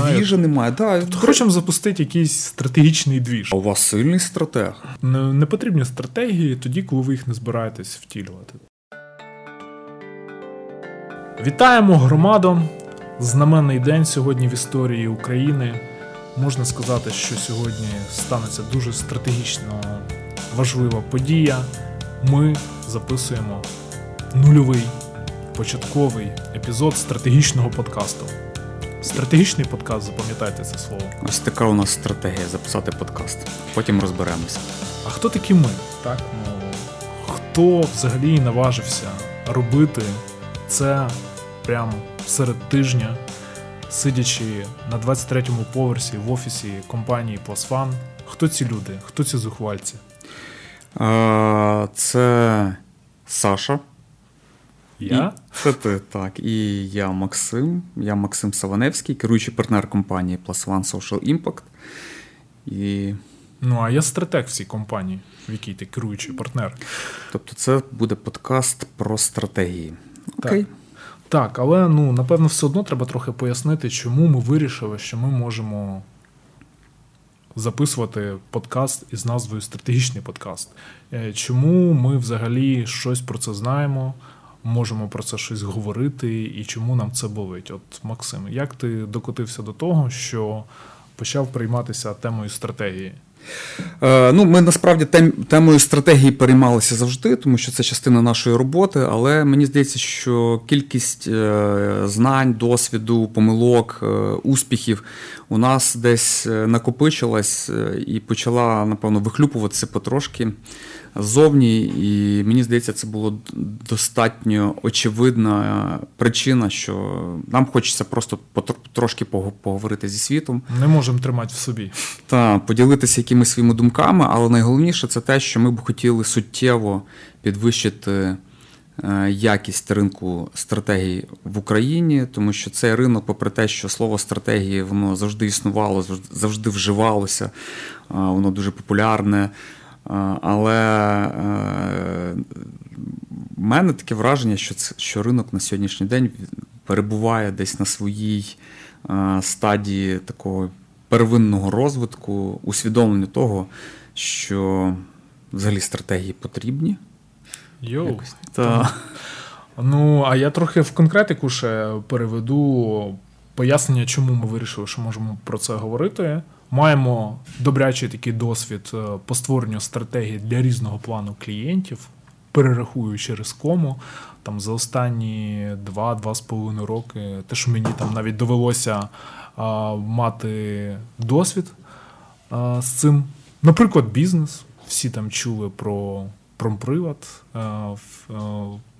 Двіжа немає. Да. Хочемо запустити якийсь стратегічний двіж. А у вас сильний стратег. Не, не потрібні стратегії тоді, коли ви їх не збираєтесь втілювати. Вітаємо громаду! Знаменний день сьогодні в історії України. Можна сказати, що сьогодні станеться дуже стратегічно важлива подія. Ми записуємо нульовий початковий епізод стратегічного подкасту. Стратегічний подкаст, запам'ятайте це слово. Ось така у нас стратегія записати подкаст. Потім розберемося. А хто такі ми? Так? Ну, Хто взагалі наважився робити це прямо серед тижня, сидячи на 23-му поверсі в офісі компанії Plus Хто ці люди? Хто ці зухвальці? Це Саша. Я? І, це ти, так. І я Максим. Я Максим Саваневський, керуючий партнер компанії Plus One Social Impact. І... Ну, а я стратег в цій компанії, в якій ти керуючий партнер. Тобто, це буде подкаст про стратегії. Окей. Так. Так, але ну, напевно, все одно треба трохи пояснити, чому ми вирішили, що ми можемо записувати подкаст із назвою Стратегічний подкаст. Е, чому ми взагалі щось про це знаємо, можемо про це щось говорити, і чому нам це болить? От, Максим, як ти докотився до того, що почав прийматися темою стратегії? Е, ну, Ми насправді тем, темою стратегії переймалися завжди, тому що це частина нашої роботи. Але мені здається, що кількість е, знань, досвіду, помилок, е, успіхів у нас десь накопичилась і почала, напевно, вихлюпуватися потрошки ззовні, і мені здається, це було достатньо очевидна причина, що нам хочеться просто трошки поговорити зі світом. Не можемо тримати в собі. Та поділитися якимись своїми думками, але найголовніше це те, що ми б хотіли суттєво підвищити. Е, якість ринку стратегій в Україні, тому що цей ринок, попри те, що слово стратегії воно завжди існувало, завжди вживалося, воно дуже популярне. Але е, в мене таке враження, що що ринок на сьогоднішній день перебуває десь на своїй е, стадії такого первинного розвитку, усвідомлення того, що взагалі стратегії потрібні. Йоу. Та... Ну, а я трохи в конкретику ще переведу пояснення, чому ми вирішили, що можемо про це говорити. Маємо добрячий такий досвід е, по створенню стратегії для різного плану клієнтів, перерахую через кому. Там за останні 2-2,5 роки, те, що мені там навіть довелося а, мати досвід а, з цим. Наприклад, бізнес. Всі там чули про промпривод. А,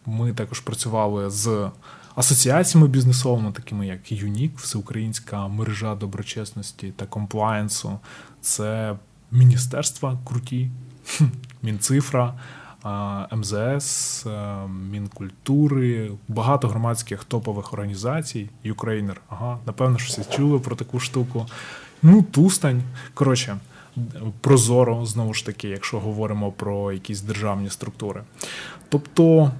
ми також працювали з асоціаціями бізнесовими, такими як UNIC, Всеукраїнська мережа доброчесності та комплаєнсу. Це міністерства круті, Мінцифра, МЗС, Мінкультури, багато громадських топових організацій, Ukraїner. Ага, напевно, що всі чули про таку штуку. Ну, Тустань. Коротше, прозоро, знову ж таки, якщо говоримо про якісь державні структури. Тобто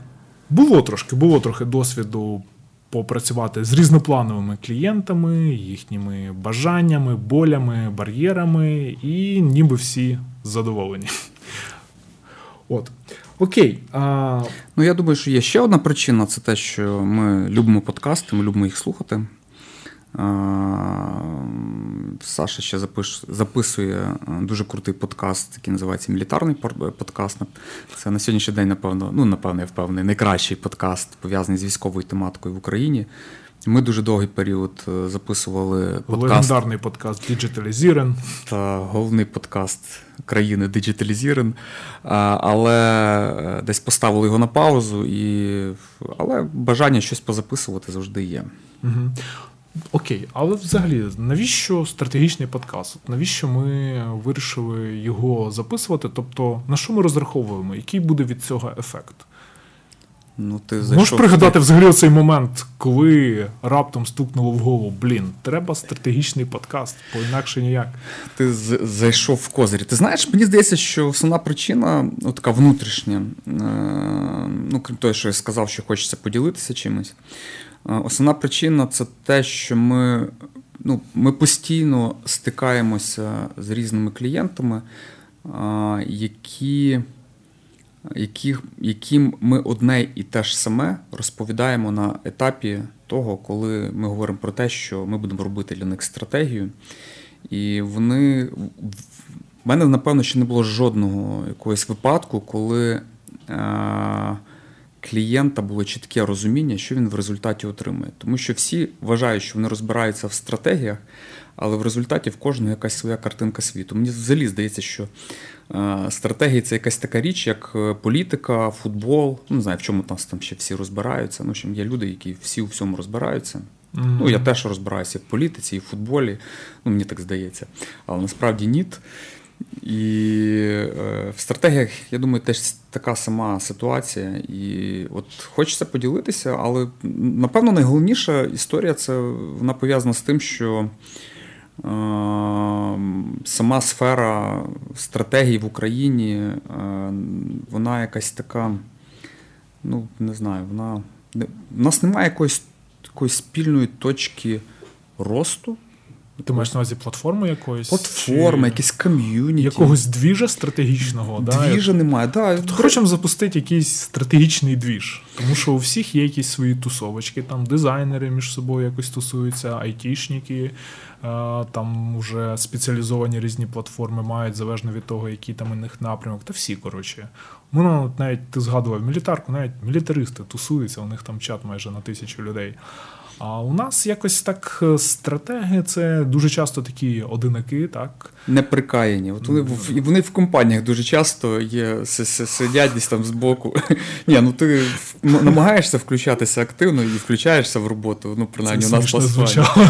було трошки, було трохи досвіду попрацювати з різноплановими клієнтами, їхніми бажаннями, болями, бар'єрами, і ніби всі задоволені. От. Окей. А... Ну, я думаю, що є ще одна причина це те, що ми любимо подкасти, ми любимо їх слухати. Саша ще записує е, дуже крутий подкаст, який називається Мілітарний подкаст. Це на сьогоднішній день, напевно, ну, напевно, я впевнений, найкращий подкаст пов'язаний з військовою тематикою в Україні. Ми дуже довгий період е, записували подкаст. Легендарний подкаст Digitalizeren. Та головний подкаст країни Digitalizeren. Але е, десь поставили його на паузу, і... але бажання щось позаписувати завжди є. Угу. Окей, але взагалі, навіщо стратегічний подкаст? Навіщо ми вирішили його записувати? Тобто, на що ми розраховуємо? Який буде від цього ефект? Ну, ти Можеш пригадати взагалі цей момент, коли раптом стукнуло в голову, блін, треба стратегічний подкаст, бо інакше ніяк. Ти зайшов в козирі. Ти знаєш, мені здається, що основна причина, ну, така внутрішня, е, ну, крім того, що я сказав, що хочеться поділитися чимось. Основна причина це те, що ми ну, ми постійно стикаємося з різними клієнтами, які, яких, яким ми одне і те ж саме розповідаємо на етапі того, коли ми говоримо про те, що ми будемо робити для них стратегію. І вони в мене, напевно, ще не було жодного якогось випадку, коли е, клієнта було чітке розуміння, що він в результаті отримує. Тому що всі вважають, що вони розбираються в стратегіях, але в результаті в кожного якась своя картинка світу. Мені взагалі здається, що е, стратегії це якась така річ, як е, політика, футбол. Ну, не знаю, в чому там, там ще всі розбираються. Ну, що є люди, які всі у всьому розбираються. Mm-hmm. Ну, я теж розбираюся в політиці, і в футболі, ну, мені так здається. Але насправді ні. І е, в стратегіях, я думаю, теж така сама ситуація. І от хочеться поділитися, але напевно найголовніша історія це вона пов'язана з тим, що е, сама сфера стратегії в Україні, е, вона якась така, ну, не знаю, вона. У нас немає якоїсь такої спільної точки росту. Ти маєш на увазі платформу якоїсь? Платформа, якийсь ком'юніті. Якогось двіжа стратегічного. Двіжа да? немає. Да. Хочемо запустити якийсь стратегічний двіж. Тому що у всіх є якісь свої тусовочки, там дизайнери між собою якось тусуються, айтішники, е, там вже спеціалізовані різні платформи мають, залежно від того, який там у них напрямок. Та всі, коротше. Ми навіть ти згадував мілітарку, навіть мілітаристи тусуються, у них там чат майже на тисячу людей. А у нас якось так е, стратеги це дуже часто такі одинаки, так? Неприкаяні. От вони mm. вони в компаніях дуже часто є, сидять десь там збоку. Ні, ну ти намагаєшся включатися активно і включаєшся в роботу. Ну, принаймні, це у нас звучало.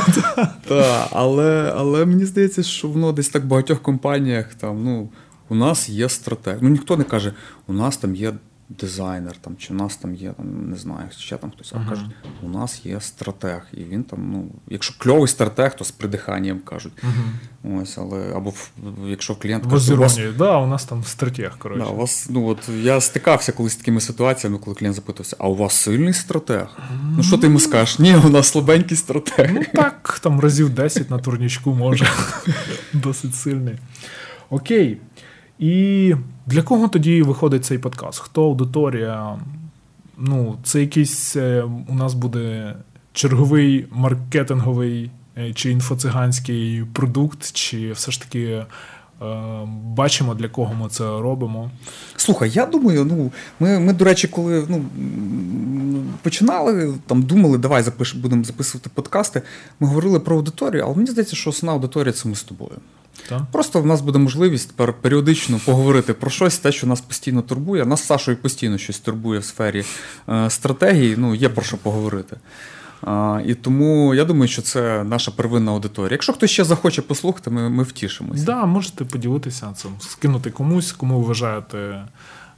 Так, але але мені здається, що воно десь так в багатьох компаніях там, ну, у нас є стратег. Ну ніхто не каже, у нас там є дизайнер, там, чи у нас там є, там, не знаю, ще там хтось uh-huh. каже, у нас є стратег. І він там, ну, якщо кльовий стратег, то з придиханням кажуть. Uh-huh. Ось, але, Або якщо клієнт каже, у вас... да, у нас там стратег, коротше. Да, у вас, ну, от, Я стикався колись з такими ситуаціями, коли клієнт запитався, а у вас сильний стратег? Uh-huh. Ну, що ти йому скажеш? Ні, у нас слабенький стратег. Ну так, там разів 10 на турнічку може. Досить сильний. Окей. І для кого тоді виходить цей подкаст? Хто аудиторія? Ну, це якийсь е, у нас буде черговий маркетинговий е, чи інфоциганський продукт, чи все ж таки. Е, бачимо, для кого ми це робимо. Слухай, я думаю, ну ми, ми до речі, коли ну, починали, там думали, давай запиш, будемо записувати подкасти. Ми говорили про аудиторію, але мені здається, що основна аудиторія це ми з тобою. Просто в нас буде можливість періодично поговорити про щось, те, що нас постійно турбує. Нас з Сашою постійно щось турбує в сфері е, стратегії. Ну, є про що поговорити. А, І тому я думаю, що це наша первинна аудиторія. Якщо хтось ще захоче послухати, ми ми втішимося. Так, да, можете поділитися цим, скинути комусь, кому вважаєте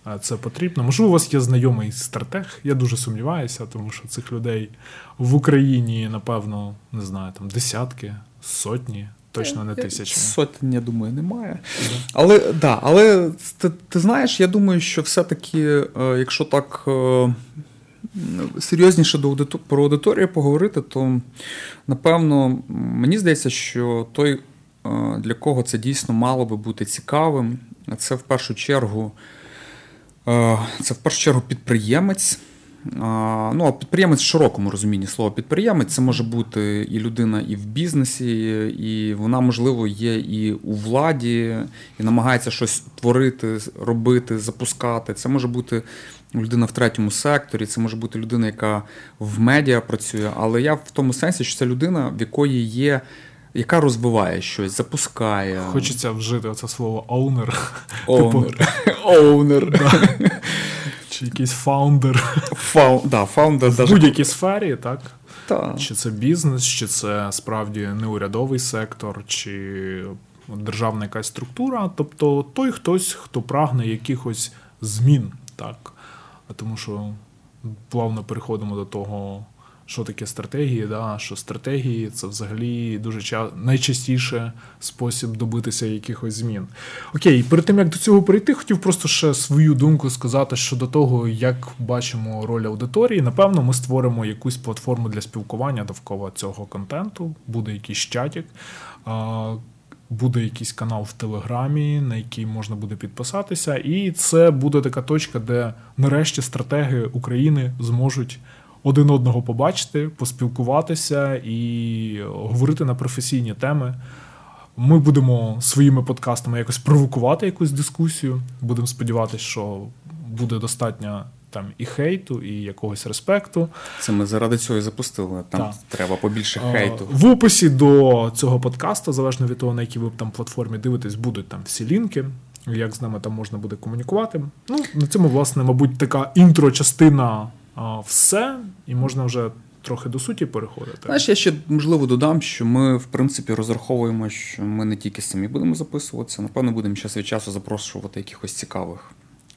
е, це потрібно. Можливо, у вас є знайомий стратег. Я дуже сумніваюся, тому що цих людей в Україні, напевно, не знаю, там десятки, сотні. Точно не тисячі. Сотень, я думаю, немає. Але да, але ти, ти знаєш, я думаю, що все-таки, е, якщо так е, серйозніше до аудитор... про аудиторію поговорити, то напевно мені здається, що той, е, для кого це дійсно мало би бути цікавим, це в першу чергу, це в першу чергу підприємець. Ну, а підприємець в широкому розумінні слова підприємець це може бути і людина і в бізнесі, і вона, можливо, є і у владі, і намагається щось творити, робити, запускати. Це може бути людина в третьому секторі, це може бути людина, яка в медіа працює. Але я в тому сенсі, що це людина, в якої є. Яка розвиває щось, запускає. Хочеться вжити це слово owner. Owner. Owner. Чи якийсь founder. Фау... Да, founder В будь-якій сфері, так? Так. Чи це бізнес, чи це справді неурядовий сектор, чи державна якась структура. Тобто той хтось, хто прагне якихось змін, так. Тому що плавно переходимо до того, що таке стратегії, да, що стратегії це взагалі дуже ча... найчастіше спосіб добитися якихось змін. Окей, перед тим як до цього перейти, хотів просто ще свою думку сказати щодо того, як бачимо роль аудиторії. Напевно, ми створимо якусь платформу для спілкування довкола цього контенту, буде якийсь чатик. Буде якийсь канал в Телеграмі, на який можна буде підписатися, і це буде така точка, де нарешті стратеги України зможуть один одного побачити, поспілкуватися і говорити на професійні теми. Ми будемо своїми подкастами якось провокувати якусь дискусію. Будемо сподіватися, що буде достатньо там і хейту, і якогось респекту. Це ми заради цього і запустили. Там так. треба побільше хейту. В описі до цього подкасту, залежно від того, на якій ви там платформі дивитесь, будуть там всі лінки. Як з нами там можна буде комунікувати. Ну, на цьому, власне, мабуть, така інтро-частина все, і можна вже трохи до суті переходити. Знаєш, я ще можливо додам, що ми, в принципі, розраховуємо, що ми не тільки самі будемо записуватися, напевно, будемо час від часу запрошувати якихось цікавих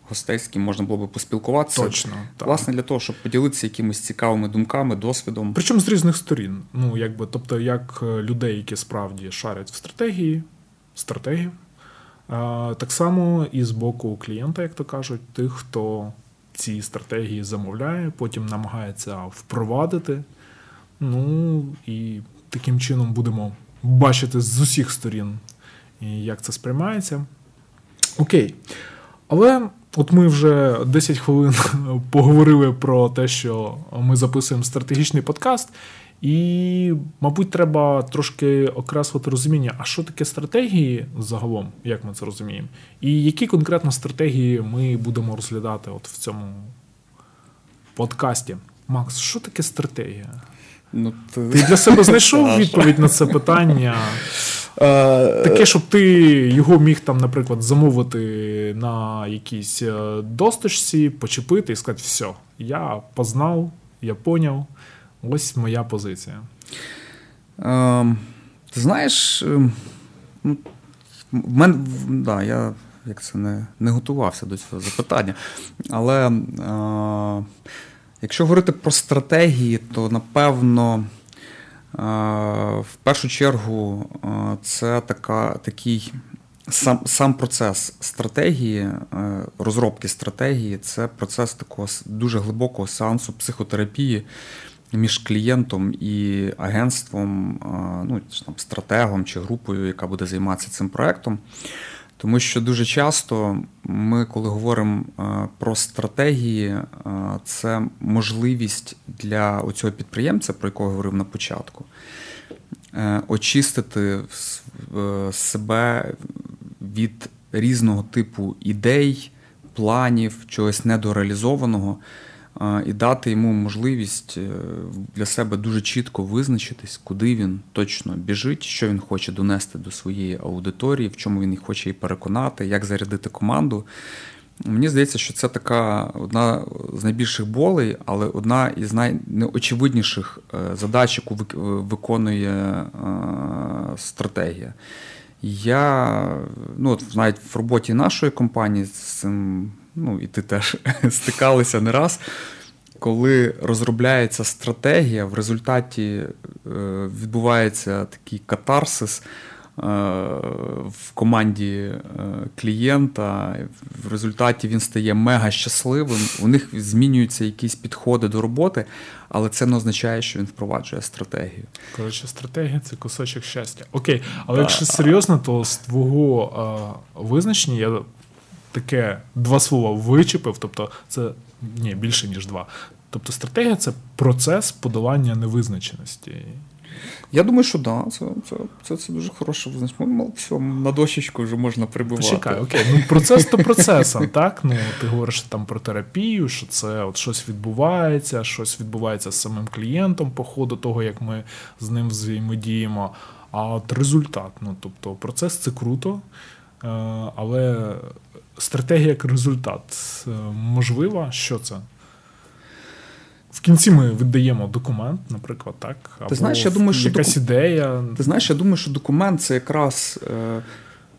гостей, з ким можна було би поспілкуватися. Точно. Так. Власне, для того, щоб поділитися якимись цікавими думками, досвідом. Причому з різних сторін. Ну, якби, тобто, як е, людей, які справді шарять в стратегії, стратегії. Так само і з боку клієнта, як то кажуть, тих, хто ці стратегії замовляє, потім намагається впровадити. Ну і таким чином будемо бачити з усіх сторін, як це сприймається. Окей. Але от ми вже 10 хвилин поговорили про те, що ми записуємо стратегічний подкаст. І, мабуть, треба трошки окреслити розуміння, а що таке стратегії загалом, як ми це розуміємо, і які конкретно стратегії ми будемо розглядати от в цьому подкасті. Макс, що таке стратегія? Ну, ти... ти для себе знайшов відповідь на це питання? Таке, щоб ти його міг там, наприклад, замовити на якійсь е, досточці, почепити і сказати, все, я познав, я поняв. Ось моя позиція. Е, Ти знаєш, ем, ну, в мене, да, я як це не не готувався до цього запитання. Але е, якщо говорити про стратегії, то напевно. Е, в першу чергу е, це така, такий сам сам процес стратегії, е, розробки стратегії це процес такого дуже глибокого сеансу психотерапії, між клієнтом і агентством, ну, там, стратегом чи групою, яка буде займатися цим проектом. Тому що дуже часто ми, коли говоримо про стратегії, це можливість для цього підприємця, про якого говорив на початку, е, очистити себе від різного типу ідей, планів, чогось недореалізованого і дати йому можливість е, для себе дуже чітко визначитись, куди він точно біжить, що він хоче донести до своєї аудиторії, в чому він хоче її переконати, як зарядити команду. Мені здається, що це така одна з найбільших болей, але одна із найнеочевидніших е, задач, яку виконує е, стратегія. Я ну, от навіть в роботі нашої компанії з цим ну і ти теж стикалися не раз, коли розробляється стратегія, в результаті е, відбувається такий катарсис. Е, в команді е, клієнта, в результаті він стає мега щасливим. У них змінюються якісь підходи до роботи, але це не означає, що він впроваджує стратегію. Коротше, стратегія це кусочок щастя. Окей, але якщо серйозно, то з твого визначення я таке два слова вичепив, тобто це ні, більше, ніж два. Тобто стратегія це процес подолання невизначеності. Я думаю, що да, це це, це, це дуже хороше визначення. Все, на дощечку вже можна прибувати. Чекай, окей, ну процес то процесом, так? Ну, Ти говориш там про терапію, що це от щось відбувається, щось відбувається з самим клієнтом по ходу того, як ми з ним взаємодіємо. А от результат, ну тобто процес це круто, е, але стратегія як результат е, можлива, що це? В кінці ми видаємо документ, наприклад, так. Або ти знаєш, я думаю, що якась доку... ідея. Ти знаєш, я думаю, що документ це якраз. Е,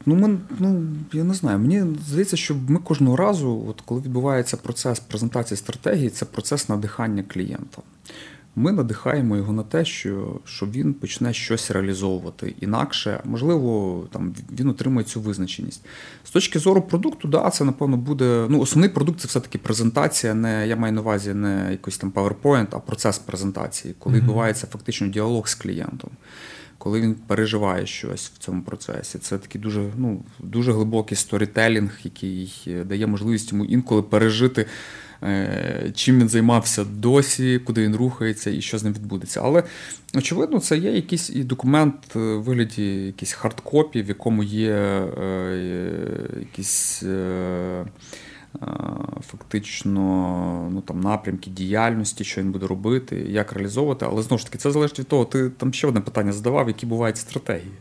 ну, ми, ну, я не знаю, мені здається, що ми кожного разу, от коли відбувається процес презентації стратегії, це процес надихання клієнта. Ми надихаємо його на те, що що він почне щось реалізовувати інакше, можливо, там він отримує цю визначеність. З точки зору продукту, да, це напевно буде. Ну, основний продукт це все-таки презентація. Не я маю на увазі не якийсь там PowerPoint, а процес презентації, коли mm-hmm. відбувається фактично діалог з клієнтом. Коли він переживає щось в цьому процесі, це такий дуже ну, дуже глибокий сторітелінг, який дає можливість йому інколи пережити чим він займався досі, куди він рухається і що з ним відбудеться. Але, очевидно, це є якийсь і документ в вигляді якийсь hard copy, в якому є е, якісь. Е, фактично ну, там, напрямки діяльності, що він буде робити, як реалізовувати. Але знову ж таки, це залежить від того, ти там ще одне питання задавав, які бувають стратегії.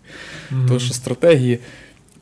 Mm-hmm. Тому що стратегії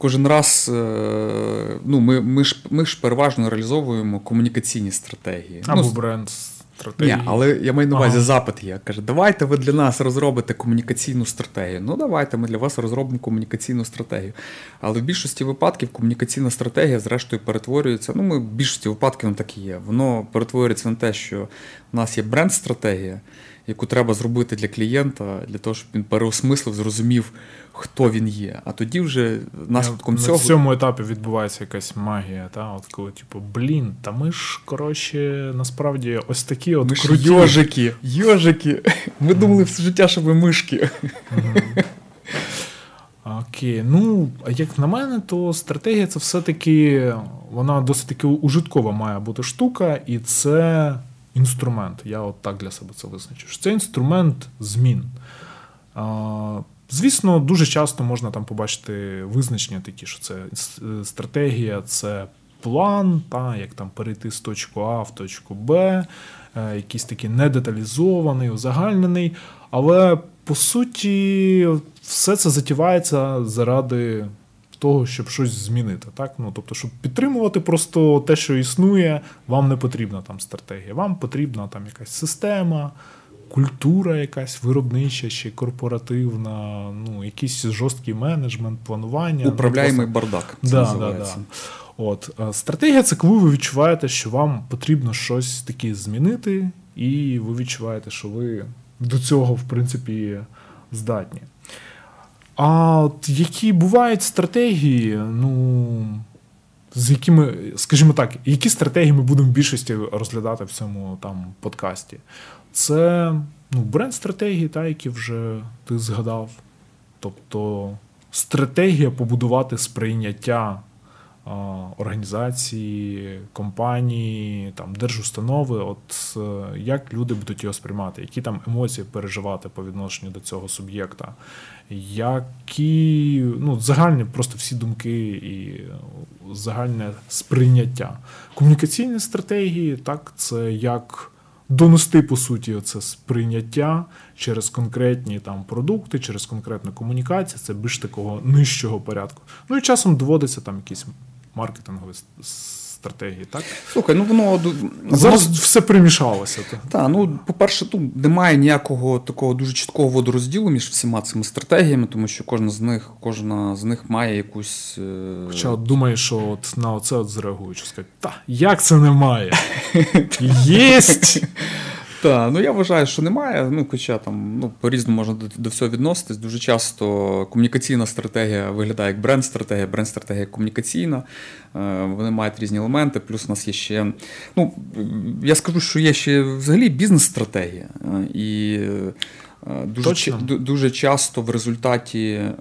кожен раз е, ну, ми ми, ж ми ж переважно реалізовуємо комунікаційні стратегії. Або ну, бренд стратегії. Ні, Але я маю на увазі ага. запит є. Каже, давайте ви для нас розробите комунікаційну стратегію. Ну, давайте ми для вас розробимо комунікаційну стратегію. Але в більшості випадків комунікаційна стратегія, зрештою, перетворюється. Ну, ми в більшості випадків воно так і є. Воно перетворюється на те, що в нас є бренд-стратегія яку треба зробити для клієнта, для того, щоб він переосмислив, зрозумів, хто він є. А тоді вже наслідком на цього. На цьому етапі відбувається якась магія. Та? От коли, типу, блін, та ми ж коротше, насправді ось такі от ми круті. Йожики, йожики. Ми думали все життя, що ви мишки. Окей, ну як на мене, то стратегія це все-таки вона досить таки ужиткова має бути штука, і це інструмент. Я от так для себе це визначу. Це інструмент змін. Звісно, дуже часто можна там побачити визначення такі, що це стратегія, це план, та, як там перейти з точки А в точку Б, е, якийсь такий недеталізований, узагальнений. Але по суті, все це затівається заради того, щоб щось змінити. Так? Ну, Тобто, щоб підтримувати просто те, що існує, вам не потрібна там стратегія. Вам потрібна там якась система, культура якась виробнича чи корпоративна, ну, якийсь жорсткий менеджмент, планування. Управляємий ну, бардак. Це да, да, да. От, е, Стратегія це коли ви відчуваєте, що вам потрібно щось таке змінити, і ви відчуваєте, що ви до цього, в принципі, здатні. А які бувають стратегії, ну, з якими, скажімо так, які стратегії ми будемо в більшості розглядати в цьому там подкасті? Це ну, бренд стратегії, та, які вже ти згадав. Тобто стратегія побудувати сприйняття організації, компанії, там, держустанови, от е, як люди будуть його сприймати, які там емоції переживати по відношенню до цього суб'єкта, які ну, загальні просто всі думки і загальне сприйняття. Комунікаційні стратегії, так, це як. Донести, по суті, це сприйняття через конкретні там продукти, через конкретну комунікацію, це більш такого нижчого порядку. Ну і часом доводиться там якісь маркетингові стратегії, так? Слухай, ну воно зараз воно... все примішалося. Так, ну по-перше, тут немає ніякого такого дуже чіткого водорозділу між всіма цими стратегіями, тому що кожна з них кожна з них має якусь. Е, Хоча от думаю, що от на оце от зреагують, що сказати, та як це немає? Єсть! Так, ну я вважаю, що немає. Ну, хоча там ну, по-різному можна до, до всього відноситись. Дуже часто комунікаційна стратегія виглядає як бренд-стратегія, бренд-стратегія комунікаційна. Е, вони мають різні елементи. Плюс у нас є ще. Ну, я скажу, що є ще взагалі бізнес-стратегія. Е, і Е, дуже дуже часто в результаті е,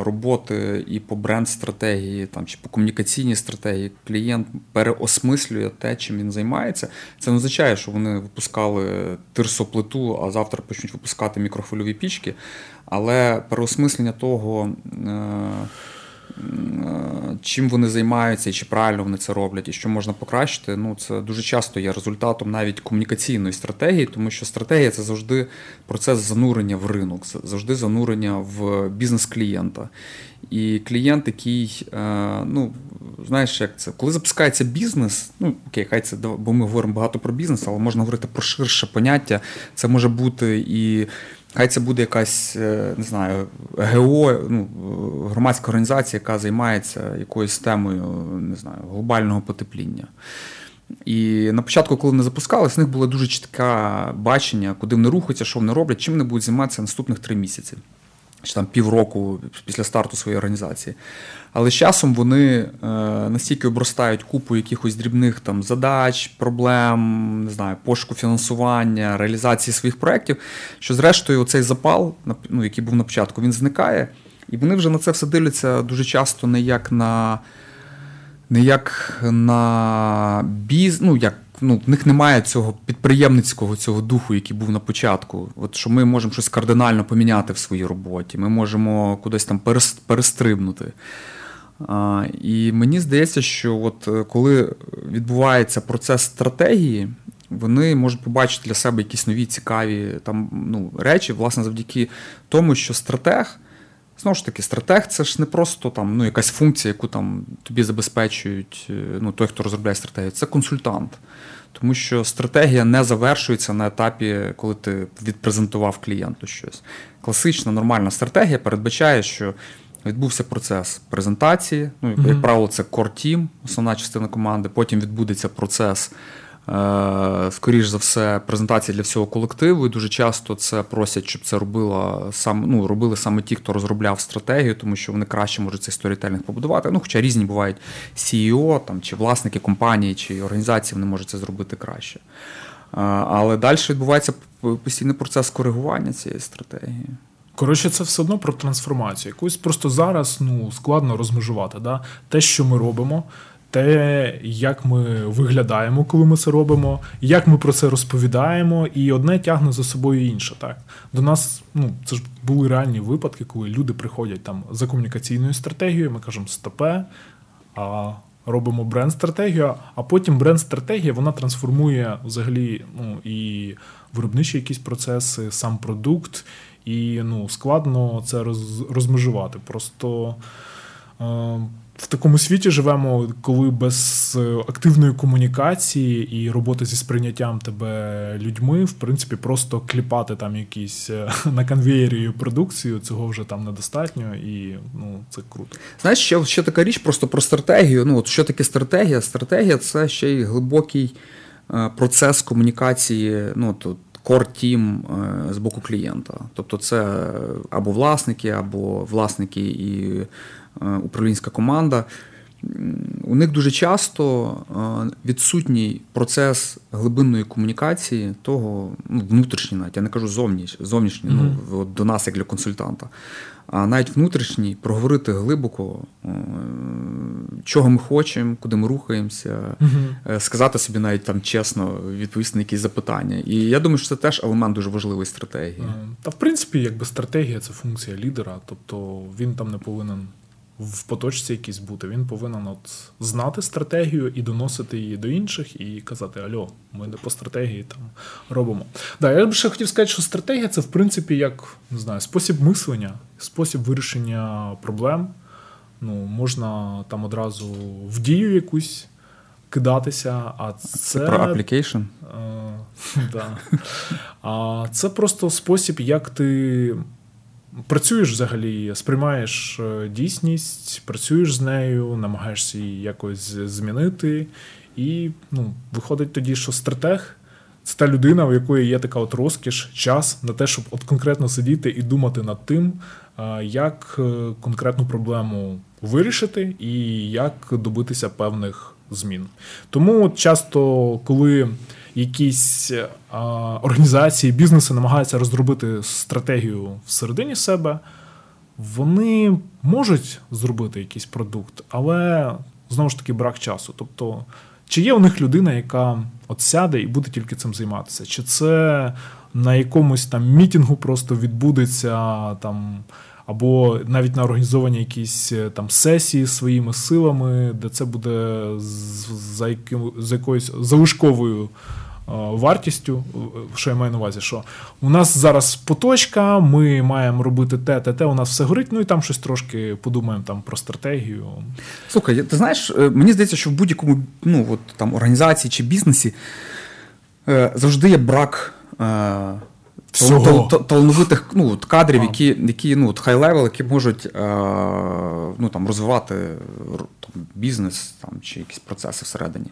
роботи і по бренд-стратегії там, чи по комунікаційній стратегії клієнт переосмислює те, чим він займається. Це не означає, що вони випускали тирсоплиту, а завтра почнуть випускати мікрохвильові пічки. Але переосмислення того. Е, чим вони займаються і чи правильно вони це роблять, і що можна покращити, ну це дуже часто є результатом навіть комунікаційної стратегії, тому що стратегія це завжди процес занурення в ринок, завжди занурення в бізнес клієнта. І клієнт, який, е, ну знаєш, як це, коли запускається бізнес, ну окей, хай це бо ми говоримо багато про бізнес, але можна говорити про ширше поняття. Це може бути і. Хай це буде якась, е, не знаю, ГО, ну, громадська організація, яка займається якоюсь темою, не знаю, глобального потепління. І на початку, коли вони запускалися, в них було дуже чітке бачення, куди вони рухаються, що вони роблять, чим вони будуть займатися наступних три місяці, чи там півроку після старту своєї організації. Але з часом вони е, настільки обростають купу якихось дрібних там задач, проблем, не знаю, пошуку фінансування, реалізації своїх проєктів, що зрештою цей запал, ну, який був на початку, він зникає. І вони вже на це все дивляться дуже часто не як на не як на біз, ну як ну, в них немає цього підприємницького цього духу, який був на початку. От що ми можемо щось кардинально поміняти в своїй роботі, ми можемо кудись там перестрибнути. А, І мені здається, що от е, коли відбувається процес стратегії, вони можуть побачити для себе якісь нові цікаві там ну, речі, власне, завдяки тому, що стратег. Знову ж таки, стратег це ж не просто там ну, якась функція, яку там тобі забезпечують е, ну, той, хто розробляє стратегію, це консультант. Тому що стратегія не завершується на етапі, коли ти відпрезентував клієнту щось. Класична нормальна стратегія передбачає, що відбувся процес презентації. Ну, як mm-hmm. правило, це core team, основна частина команди. Потім відбудеться процес скоріш за все, презентація для всього колективу. І дуже часто це просять, щоб це робила сам, ну, робили саме ті, хто розробляв стратегію, тому що вони краще можуть цей сторітельних побудувати. Ну, Хоча різні бувають CEO, там, чи власники компанії, чи організації, вони можуть це зробити краще. Е, але далі відбувається постійний процес коригування цієї стратегії. Коротше, це все одно про трансформацію. Якусь просто зараз ну, складно розмежувати. Да? Те, що ми робимо, те, як ми виглядаємо, коли ми це робимо, як ми про це розповідаємо, і одне тягне за собою інше. Так до нас, ну це ж були реальні випадки, коли люди приходять там за комунікаційною стратегією. Ми кажемо стопе, а робимо бренд-стратегію. А потім бренд-стратегія вона трансформує взагалі ну і виробничі якісь процеси, сам продукт, і ну складно це роз, розмежувати. Просто. Е, в такому світі живемо, коли без е, активної комунікації і роботи зі сприйняттям тебе людьми, в принципі, просто кліпати там якісь е, на конвеєрі продукцію, цього вже там недостатньо, і ну це круто. Знаєш, ще ще така річ просто про стратегію. Ну от що таке стратегія? Стратегія це ще й глибокий е, процес комунікації. Ну тут. Core team з боку клієнта. Тобто це або власники, або власники і управлінська команда. У них дуже часто е, відсутній процес глибинної комунікації, того ну, внутрішній, навіть я не кажу зовніш, зовнішній, mm-hmm. ну, до нас, як для консультанта, а навіть внутрішній проговорити глибоко, е, чого ми хочемо, куди ми рухаємося, mm-hmm. сказати собі навіть там чесно, відповісти на якісь запитання. І я думаю, що це теж елемент дуже важливої стратегії. Та в принципі, якби стратегія це функція лідера, тобто він там не повинен в поточці якійсь бути. Він повинен от знати стратегію і доносити її до інших, і казати: Альо, ми не по стратегії там робимо. Да, я б ще хотів сказати, що стратегія це в принципі як не знаю, спосіб мислення, спосіб вирішення проблем. Ну, Можна там одразу в дію якусь кидатися. А це, про application? да. А це просто спосіб, як ти Працюєш взагалі, сприймаєш е, дійсність, працюєш з нею, намагаєшся її якось змінити. І ну, виходить тоді, що стратег це та людина, у якої є така от розкіш, час на те, щоб от конкретно сидіти і думати над тим, як е, конкретну проблему вирішити і як добитися певних змін. Тому от часто, коли якісь а, організації, бізнеси намагаються розробити стратегію всередині себе, вони можуть зробити якийсь продукт, але знову ж таки брак часу. Тобто, чи є у них людина, яка от сяде і буде тільки цим займатися? Чи це на якомусь там мітінгу просто відбудеться там. Або навіть на організовані якісь там сесії своїми силами, де це буде за яким за якоюсь залишковою Е, вартістю, е, що я маю на увазі, що у нас зараз поточка, ми маємо робити те, те, те, у нас все горить, ну і там щось трошки подумаємо там про стратегію. Слухай, ти знаєш, е, мені здається, що в будь-якому ну, от, там, організації чи бізнесі завжди є брак. Всього. Талановитих ну, кадрів, а. які які ну, high-level, які можуть е, ну, там, розвивати там, бізнес там, чи якісь процеси всередині.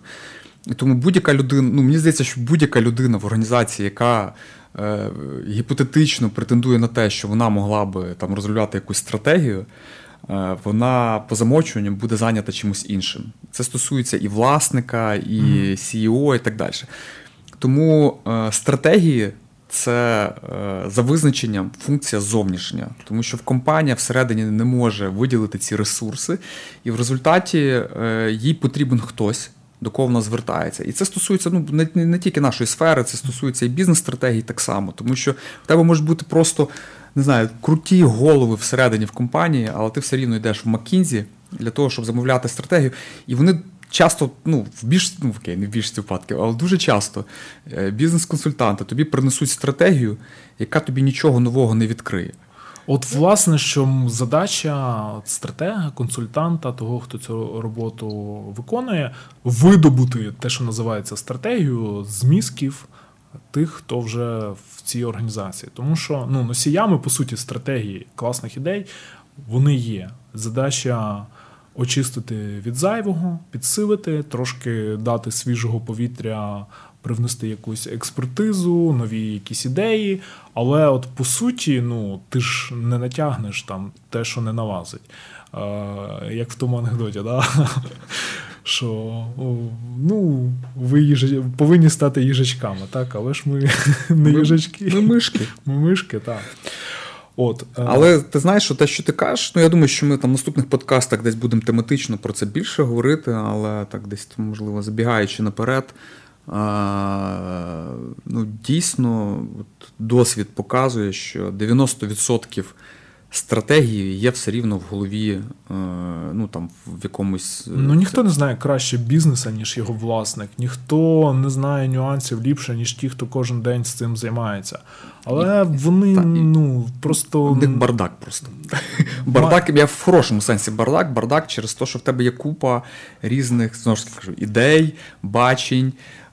І тому будь-яка людина, ну мені здається, що будь-яка людина в організації, яка е, гіпотетично претендує на те, що вона могла би там розробляти якусь стратегію, е, вона по замовчуванню буде зайнята чимось іншим. Це стосується і власника, і CEO, і так далі. Тому е, стратегії це е, за визначенням функція зовнішня, тому що в компанія всередині не може виділити ці ресурси, і в результаті е, їй потрібен хтось. До кого вона звертається. І це стосується ну, не, не, тільки нашої сфери, це стосується і бізнес-стратегії так само. Тому що в тебе можуть бути просто не знаю, круті голови всередині в компанії, але ти все рівно йдеш в Маккінзі для того, щоб замовляти стратегію. І вони часто, ну, в більш, ну, окей, не в більшості випадків, але дуже часто е, бізнес-консультанти тобі принесуть стратегію, яка тобі нічого нового не відкриє. От, власне, що задача стратега, консультанта, того, хто цю роботу виконує, видобути те, що називається стратегію, з мізків тих, хто вже в цій організації. Тому що ну, носіями, по суті, стратегії класних ідей, вони є. Задача очистити від зайвого, підсилити, трошки дати свіжого повітря, привнести якусь експертизу, нові якісь ідеї. Але от по суті, ну ти ж не натягнеш там те, що не налазить. Е, Як в тому анекдоті, да? що ну, ви їж... повинні стати їжачками, так? але ж ми не їжачки. Ми мишки. Ми мишки, так. От, е, Але ти знаєш, що те, що ти кажеш, ну я думаю, що ми там в наступних подкастах десь будемо тематично про це більше говорити, але так десь, можливо, забігаючи наперед. Ну, Дійсно, от, досвід показує, що 90% стратегії є все рівно в голові, е, ну там в якомусь. Е, ну ніхто не знає краще бізнеса, ніж його власник, ніхто не знає нюансів ліпше, ніж ті, хто кожен день з цим займається. Але і, вони та, ну просто. Них бардак просто. Бардак, я в хорошому сенсі бардак, бардак через те, що в тебе є купа різних знову ж таки ідей, бачень.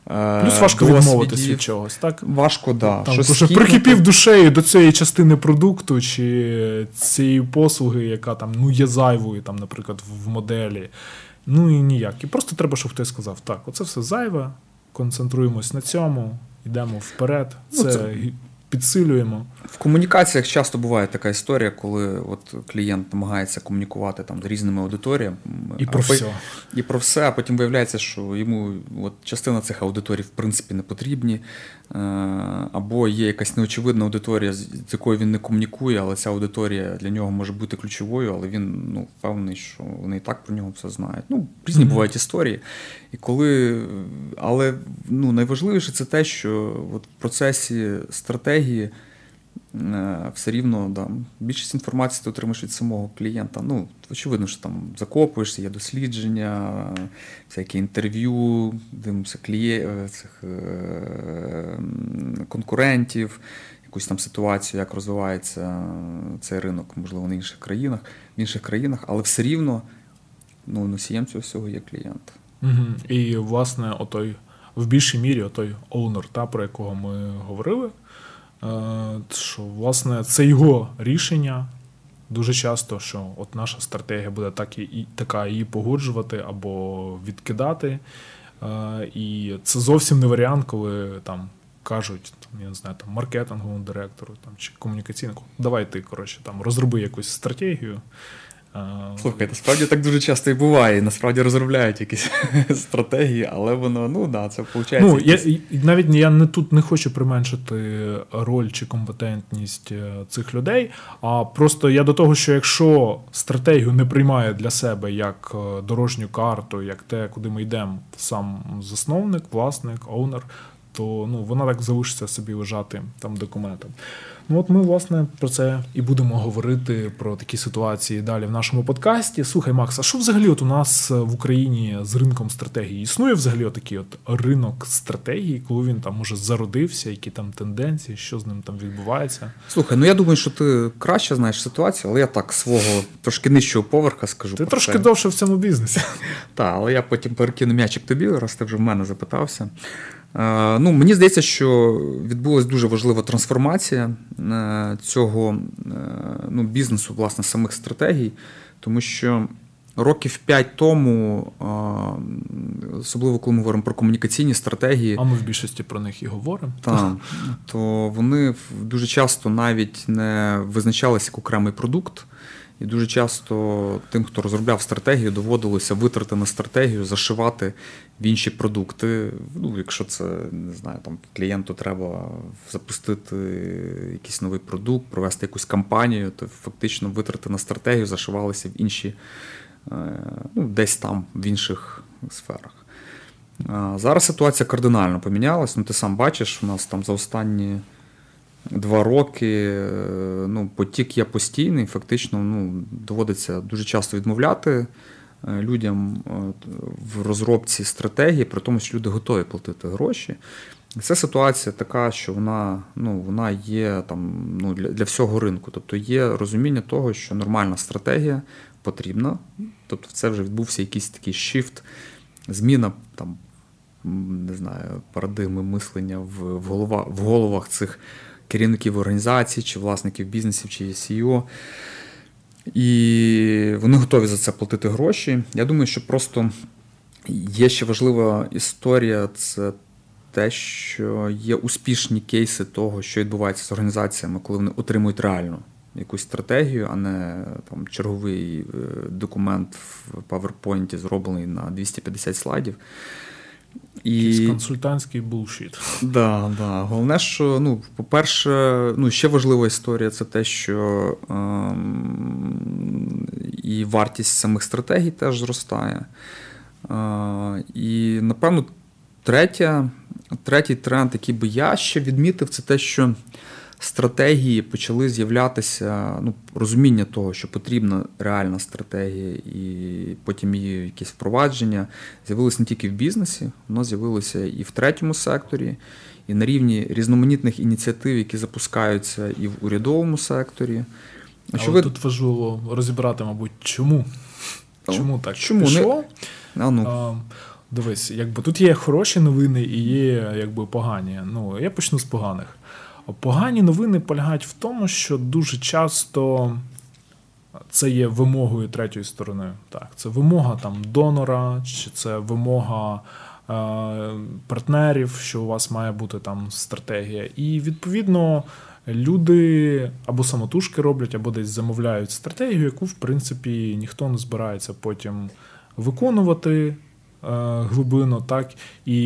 Е, Плюс важко відмовитись від чогось, так? Важко, да. Там, Що прикипів душею до цієї частини продукту чи цієї послуги, яка там ну, є зайвою, там, наприклад, в моделі. Ну і ніяк. І просто треба, щоб хтось сказав: так, оце все зайве, концентруємось на цьому, йдемо вперед. Це, ну, це підсилюємо. В комунікаціях часто буває така історія, коли от клієнт намагається комунікувати там з різними аудиторіями і про все. І про все, а потім виявляється, що йому от частина цих аудиторій в принципі не потрібні, е, або є якась неочевидна аудиторія, з якою він не комунікує, але ця аудиторія для нього може бути ключовою, але він ну, впевнений, що вони і так про нього все знають. Ну, різні mm-hmm. бувають історії. І коли, Але ну, найважливіше це те, що от в процесі стратегії. Е, все рівно да, більшість інформації ти отримаєш від самого клієнта. Ну, очевидно, що там закопуєшся, є дослідження, всякі інтерв'ю, дивимося кліє... цих е, конкурентів, якусь там ситуацію, як розвивається цей ринок, можливо, на інших країнах, в інших країнах, але все рівно ну, носієм цього всього є клієнт. Угу. І, власне, отой в більшій мірі отой оунер, та, про якого ми говорили. Е, що власне це його рішення. Дуже часто, що от наша стратегія буде так і така її погоджувати або відкидати. Е, і це зовсім не варіант, коли там кажуть, там, я не знаю, там маркетинговому директору там, чи комунікаційнику, давай ти коротше, там розроби якусь стратегію. Слухай, насправді так дуже часто і буває. Насправді розробляють якісь стратегії, але воно, ну да, це виходить. Ну, якісь... я, навіть я не тут не хочу применшити роль чи компетентність е, цих людей. А просто я до того, що якщо стратегію не приймає для себе як е, дорожню карту, як те, куди ми йдемо, сам засновник, власник, оунер, то ну, вона так залишиться собі лежати там документом. Ну от ми, власне, про це і будемо говорити про такі ситуації далі в нашому подкасті. Слухай, Макс, а що взагалі от у нас в Україні з ринком стратегії? Існує взагалі отакий от ринок стратегії, коли він там може зародився, які там тенденції, що з ним там відбувається? Слухай, ну я думаю, що ти краще знаєш ситуацію, але я так свого трошки нижчого поверха скажу. Ти трошки це. довше в цьому бізнесі. Так, але я потім перекину м'ячик тобі, раз ти вже в мене запитався. Е, ну, Мені здається, що відбулася дуже важлива трансформація е, цього е, ну, бізнесу, власне, самих стратегій, тому що років 5 тому, особливо коли ми говоримо про комунікаційні стратегії. А ми в більшості про них і говоримо. Так, то вони дуже часто навіть не визначалися як окремий продукт. І дуже часто тим, хто розробляв стратегію, доводилося витрати на стратегію, зашивати в інші продукти. Ну, Якщо це не знаю, там клієнту треба запустити якийсь новий продукт, провести якусь кампанію, то фактично витрати на стратегію зашивалися в інші, е, ну, десь там, в інших сферах. Зараз ситуація кардинально помінялась. Ну, Ти сам бачиш, у нас там за останні два роки е, ну, потік є постійний, фактично ну, доводиться дуже часто відмовляти е, людям е, в розробці стратегії, при тому, що люди готові платити гроші. Це ситуація така, що вона ну, вона є там, ну, для для всього ринку. Тобто є розуміння того, що нормальна стратегія потрібна. Тобто, це вже відбувся якийсь такий shift, зміна там, не знаю, парадигми мислення в в, голова, в головах цих керівників організацій, чи власників бізнесів, чи CEO. І вони готові за це платити гроші. Я думаю, що просто є ще важлива історія це те, що є успішні кейси того, що відбувається з організаціями, коли вони отримують реальну якусь стратегію, а не там черговий е, документ в PowerPoint, зроблений на 250 слайдів. І... консультантський булшіт. Да, да. Головне, що, ну, по-перше, ну, ще важлива історія це те, що ем, і вартість самих стратегій теж зростає. Е, і, напевно, третя, третій тренд, який би я ще відмітив, це те, що стратегії почали з'являтися, ну, розуміння того, що потрібна реальна стратегія, і потім її якесь впровадження, з'явилося не тільки в бізнесі, воно з'явилося і в третьому секторі, і на рівні різноманітних ініціатив, які запускаються і в урядовому секторі. Але ви... тут важливо розібрати, мабуть, чому. Чому так? Чому пішло? Не... А, ну. а, Дивись, якби тут є хороші новини і є якби погані. Ну, я почну з поганих. Погані новини полягають в тому, що дуже часто це є вимогою третьої сторони. Так, Це вимога там донора, чи це вимога е, партнерів, що у вас має бути там стратегія. І відповідно люди або самотужки роблять, або десь замовляють стратегію, яку, в принципі, ніхто не збирається потім виконувати. Е, глибину, так і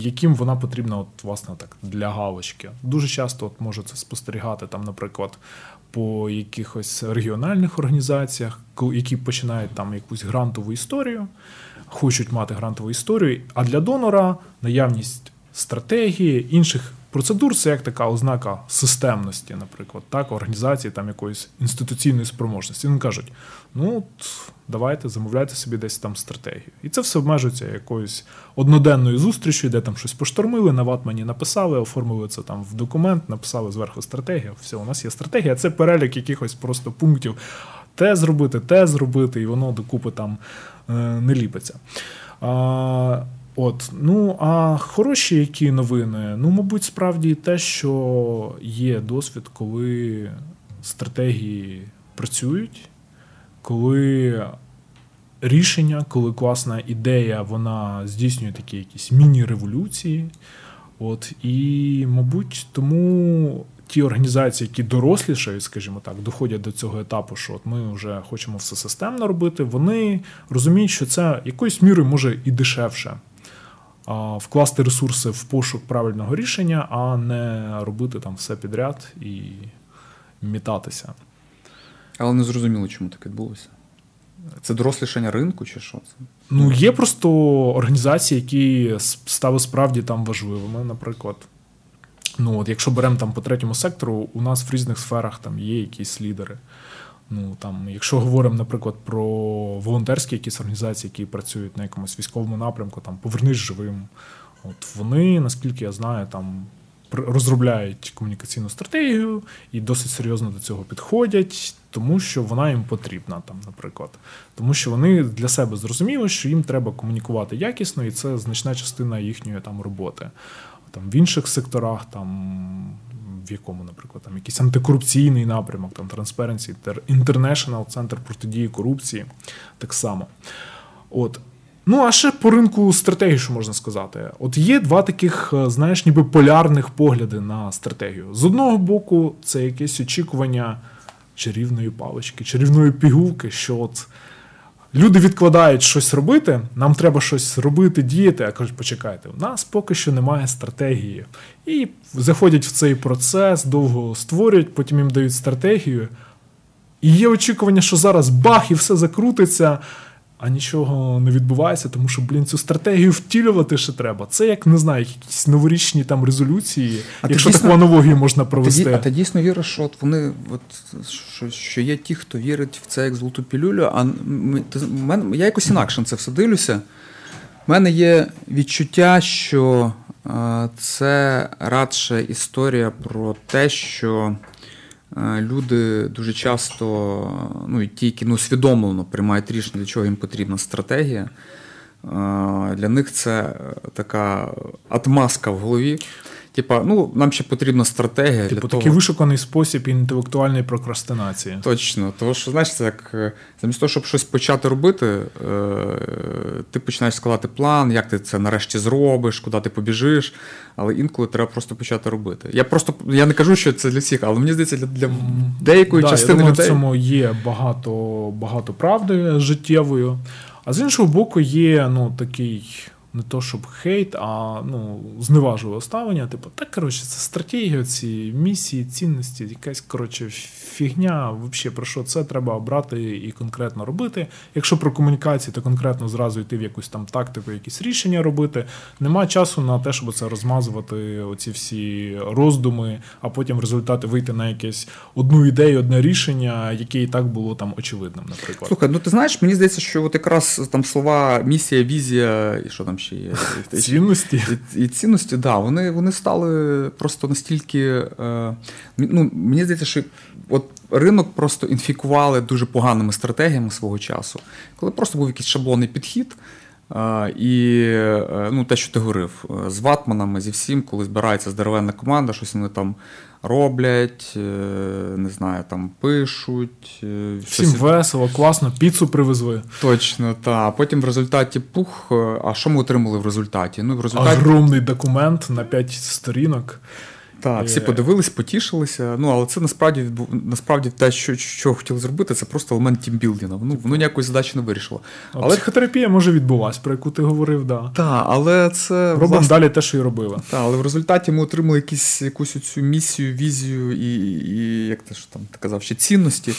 яким вона потрібна, от власне так для галочки. Дуже часто от може це спостерігати там, наприклад, по якихось регіональних організаціях, які починають там якусь грантову історію, хочуть мати грантову історію. А для донора наявність стратегії інших процедур це як така ознака системності, наприклад, так, організації там якоїсь інституційної спроможності. Вони кажуть, ну давайте замовляйте собі десь там стратегію. І це все обмежується якоюсь одноденною зустрічю, де там щось поштормили, на ватмані написали, оформили це там в документ, написали зверху стратегію. Все, у нас є стратегія, це перелік якихось просто пунктів. Те зробити, те зробити, і воно докупи там е, не ліпиться. А, От, ну а хороші які новини? Ну, мабуть, справді те, що є досвід, коли стратегії працюють, коли рішення, коли класна ідея, вона здійснює такі якісь міні-революції. От, І, мабуть, тому ті організації, які дорослішають, скажімо так, доходять до цього етапу, що от ми вже хочемо все системно робити, вони розуміють, що це якоюсь мірою може і дешевше. Вкласти ресурси в пошук правильного рішення, а не робити там все підряд і мітатися. Але не зрозуміло, чому так відбулося. Це дорослішання ринку, чи що це? Ну, є просто організації, які стали справді там важливими. Наприклад, ну от якщо беремо там по третьому сектору, у нас в різних сферах там є якісь лідери. Ну там, якщо говоримо, наприклад, про волонтерські якісь організації, які працюють на якомусь військовому напрямку, там повернись живим. От вони, наскільки я знаю, там розробляють комунікаційну стратегію і досить серйозно до цього підходять, тому що вона їм потрібна, там, наприклад. Тому що вони для себе зрозуміли, що їм треба комунікувати якісно, і це значна частина їхньої там роботи. Там В інших секторах, там в якому, наприклад, там якийсь антикорупційний напрямок, там Transparency International, Центр протидії корупції, так само. От. Ну, а ще по ринку стратегії, що можна сказати. От є два таких, е, знаєш, ніби полярних погляди на стратегію. З одного боку, це якесь очікування чарівної палички, чарівної пігулки, що от люди відкладають щось робити, нам треба щось робити, діяти, а кажуть, почекайте, у нас поки що немає стратегії. І заходять в цей процес, довго створюють, потім їм дають стратегію. І є очікування, що зараз бах, і все закрутиться а нічого не відбувається, тому що, блін, цю стратегію втілювати ще треба. Це як не знаю, якісь новорічні там резолюції, а якщо дійсно, таку аналогію можна провести. Ти, а ти дійсно віриш, що от вони от, що, що є ті, хто вірить в це як золоту пілюлю, а ми, ти, мен, я якось інакше на це все дивлюся. У мене є відчуття, що е, це радше історія про те, що. Е, люди дуже часто, ну і ті, які ну, усвідомлено приймають рішення, для чого їм потрібна стратегія. Е, для них це така атмаска в голові. Типа, ну нам ще потрібна стратегія. Типу, такий того... вишуканий спосіб інтелектуальної прокрастинації. Точно, тому що знаєш, це як е, замість того, щоб щось почати робити, е, ти починаєш складати план, як ти це нарешті зробиш, куди ти побіжиш. Але інколи треба просто почати робити. Я просто я не кажу, що це для всіх, але мені здається, для для деякої да, частини я думаю, людей. в цьому є багато багато правди життєвою. А з іншого боку, є ну такий не то, щоб хейт, а ну, зневажливе ставлення. Типу, так, коротше, це стратегія, ці місії, цінності, якась коротше, фігня. Взагалі, про що це треба обрати і конкретно робити. Якщо про комунікації, то конкретно зразу йти в якусь там тактику, якісь рішення робити. Нема часу на те, щоб це розмазувати, оці всі роздуми, а потім в результаті вийти на якесь одну ідею, одне рішення, яке і так було там очевидним, наприклад. Слухай, ну ти знаєш, мені здається, що от якраз там слова місія, візія і що там ще є. Цінності. І, і цінності, так, да, вони вони стали просто настільки. Е, ну, Мені здається, що от ринок просто інфікували дуже поганими стратегіями свого часу, коли просто був якийсь шаблонний підхід. Uh, і uh, ну, те, що ти говорив, з ватманами, зі всім, коли збирається здоровенна команда, щось вони там роблять, е, не знаю, там пишуть. Е, Всім щось... весело, класно, піцу привезли. Точно, так. Потім в результаті пух. Е, а що ми отримали в результаті? Ну, в результаті... Огромний документ на 5 сторінок. Так, всі подивились, потішилися. Ну, але це насправді насправді те, що що хотіли зробити, це просто елемент тімбілдінга. Ну, воно ніякої задачі не вирішило. Але психотерапія може відбулась, про яку ти говорив, да. Так, але це робимо власне... далі те, що і робили. Так, але в результаті ми отримали якісь, якусь цю місію, візію і, і як ти ж там ти казав, ще цінності,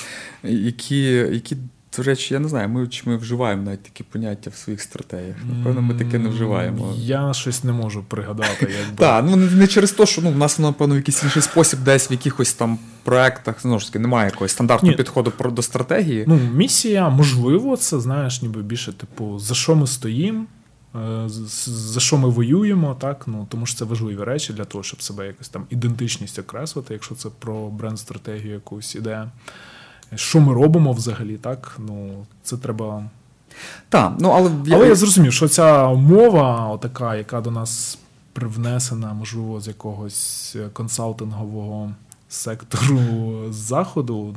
які, які до речі, я не знаю, ми чи ми вживаємо навіть такі поняття в своїх стратегіях. Напевно, ми таке не вживаємо. Я щось не можу пригадати. Так, ну не через те, що ну, в нас, напевно, в якийсь інший спосіб, десь в якихось там проектах знову ж таки немає якогось стандартного підходу до стратегії. Ну, місія, можливо, це знаєш, ніби більше, типу, за що ми стоїмо. Е, за що ми воюємо, так ну тому що це важливі речі для того, щоб себе якось там ідентичність окреслити, якщо це про бренд-стратегію якусь ідея що ми робимо взагалі, так? Ну, це треба. Так, ну але але я зрозумів, що ця мова, отака, яка до нас привнесена, можливо, з якогось консалтингового сектору заходу,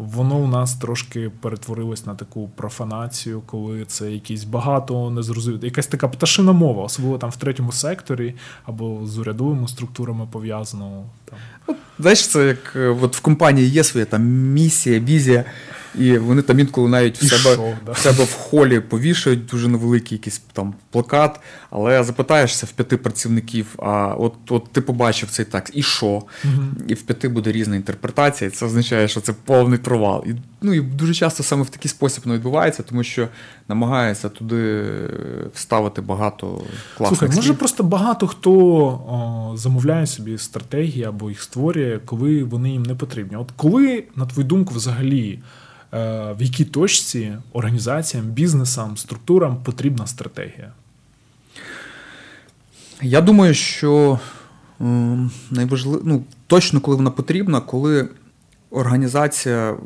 воно у нас трошки перетворилось на таку профанацію, коли це якісь багато незрозуміло, якась така пташина мова, особливо там в третьому секторі або з урядовими структурами пов'язано. Там. Знаєш, це як е, от в компанії є своя там місія, візія, і вони там інколи навіть в себе шо, да. в себе в холі повішають дуже невеликий якийсь там плакат, але запитаєшся в п'яти працівників, а от от ти побачив цей текст, і що? Угу. І в п'яти буде різна інтерпретація, і це означає, що це повний провал. І ну, і дуже часто саме в такий спосіб воно відбувається, тому що намагається туди вставити багато класних Слухай, може просто багато хто о, замовляє собі стратегії або їх створює, коли вони їм не потрібні. От коли, на твою думку, взагалі. Е, в якій точці організаціям, бізнесам, структурам потрібна стратегія? Я думаю, що найважливіше, ну, точно коли вона потрібна, коли організація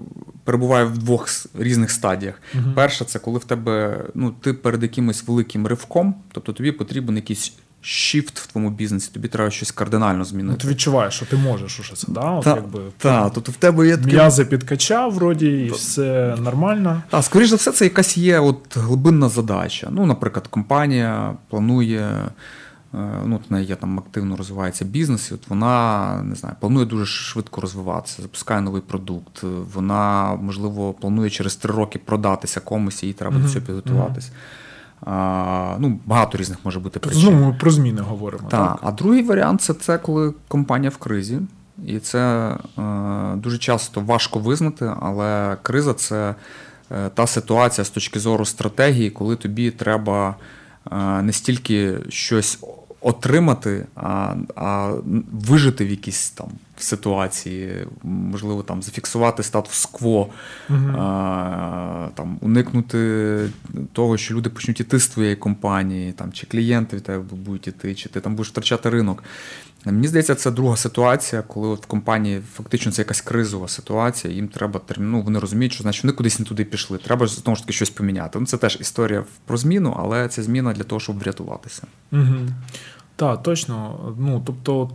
перебуває в двох різних стадіях. uh Перша це коли в тебе ну, ти перед якимось великим ривком, тобто тобі потрібен якийсь shift в твоєму бізнесі, тобі треба щось кардинально змінити. Ти відчуваєш, що ти можеш уже це, да? От та, якби та, тобто в тебе є таке... м'язи підкачав, вроді, і все нормально. Так, скоріш за все, це якась є от глибинна задача. Ну, наприклад, компанія планує. Е, ну, от неї є там активно розвивається бізнес, і от вона не знаю, планує дуже швидко розвиватися, запускає новий продукт. Вона, можливо, планує через три роки продатися комусь, і їй треба до цього підготуватись. А, ну, Багато різних може бути причин. Знову ми про зміни говоримо. Так. так. А другий варіант це це коли компанія в кризі. І це е, дуже часто важко визнати, але криза це е, та ситуація з точки зору стратегії, коли тобі треба е, не стільки щось отримати, а а вижити в якійсь там ситуації, можливо, там зафіксувати статус-кво, а, там уникнути того, що люди почнуть іти з твоєї компанії, там, чи клієнти від тебе будуть іти, чи ти там будеш втрачати ринок. Мені здається, це друга ситуація, коли от в компанії фактично це якась кризова ситуація, їм треба ну, вони розуміють, що значить вони кудись не туди пішли. Треба знову ж таки щось поміняти. Ну, Це теж історія про зміну, але це зміна для того, щоб врятуватися. Угу. Так, точно. Ну, тобто,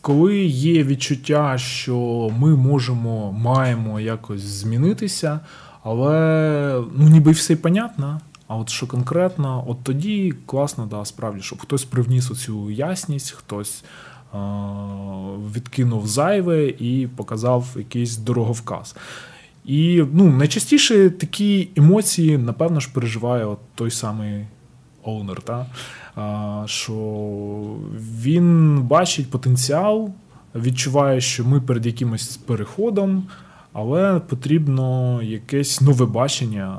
коли є відчуття, що ми можемо, маємо якось змінитися, але ну, ніби все понятно. А от що конкретно, от тоді класно, да, справді, щоб хтось привніс оцю ясність, хтось відкинув зайве і показав якийсь дороговказ. І ну, найчастіше такі емоції, напевно ж, переживає от той самий оунер. Та? що він бачить потенціал, відчуває, що ми перед якимось переходом, але потрібно якесь нове бачення,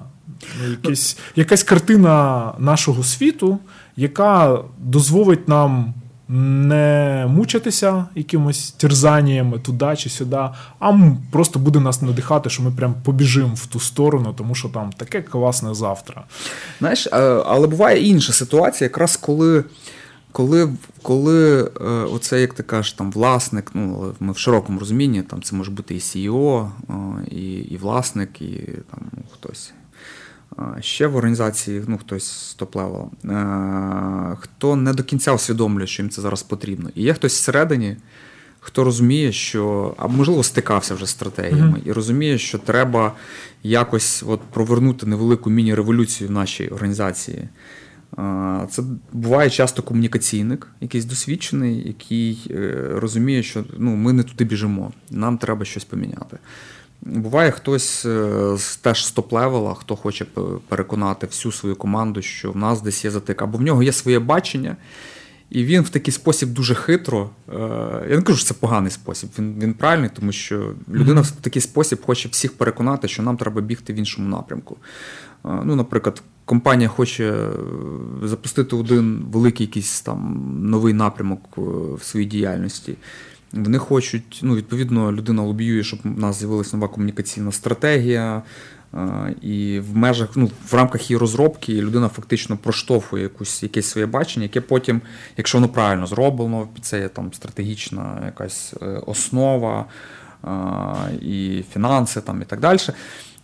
ну, якесь, якась картина нашого світу, яка дозволить нам не мучитися якимось терзаннями туди чи сюди, а просто буде нас надихати, що ми прям побіжимо в ту сторону, тому що там таке класне завтра. Знаєш, е, але буває інша ситуація, якраз коли. Коли коли е, оце, як ти кажеш, там власник, ну ми в широкому розумінні, там це може бути і CEO, і і власник, і там хтось Ще в організації ну, хтось top-level, хто не до кінця усвідомлює, що їм це зараз потрібно. І є хтось всередині, хто розуміє, що, а можливо, стикався вже з стратегіями, mm-hmm. і розуміє, що треба якось от провернути невелику міні-революцію в нашій організації. Це буває часто комунікаційник, якийсь досвідчений, який е, розуміє, що ну, ми не туди біжимо, нам треба щось поміняти. Буває хтось е, теж з top-level а, хто хоче переконати всю свою команду, що в нас десь є затик, або в нього є своє бачення, і він в такий спосіб дуже хитро. Е, я не кажу, що це поганий спосіб. Він він правильний, тому що людина в такий спосіб хоче всіх переконати, що нам треба бігти в іншому напрямку. Е, ну, Наприклад, компанія хоче запустити один великий якийсь там новий напрямок в своїй діяльності. Вони хочуть, ну, відповідно, людина лобіює, щоб у нас з'явилася нова комунікаційна стратегія. І в межах, ну, в рамках її розробки людина фактично проштовхує якусь, якесь своє бачення, яке потім, якщо воно правильно зроблено, це є там стратегічна якась е, основа і фінанси там, і так далі.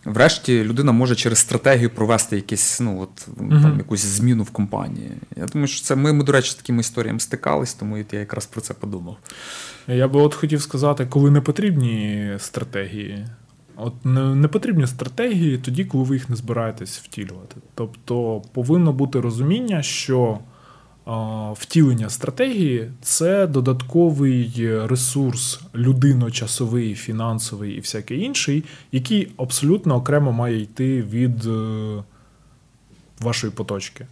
Врешті людина може через стратегію провести якісь, ну, от, uh-huh. там, якусь зміну в компанії. Я думаю, що це ми, ми, до речі, з такими історіями стикались, тому я якраз про це подумав. Я би от хотів сказати, коли не потрібні стратегії. От не, не потрібні стратегії тоді, коли ви їх не збираєтесь втілювати. Тобто повинно бути розуміння, що втілення стратегії це додатковий ресурс людино-часовий, фінансовий і всякий інший, який абсолютно окремо має йти від е, вашої поточки.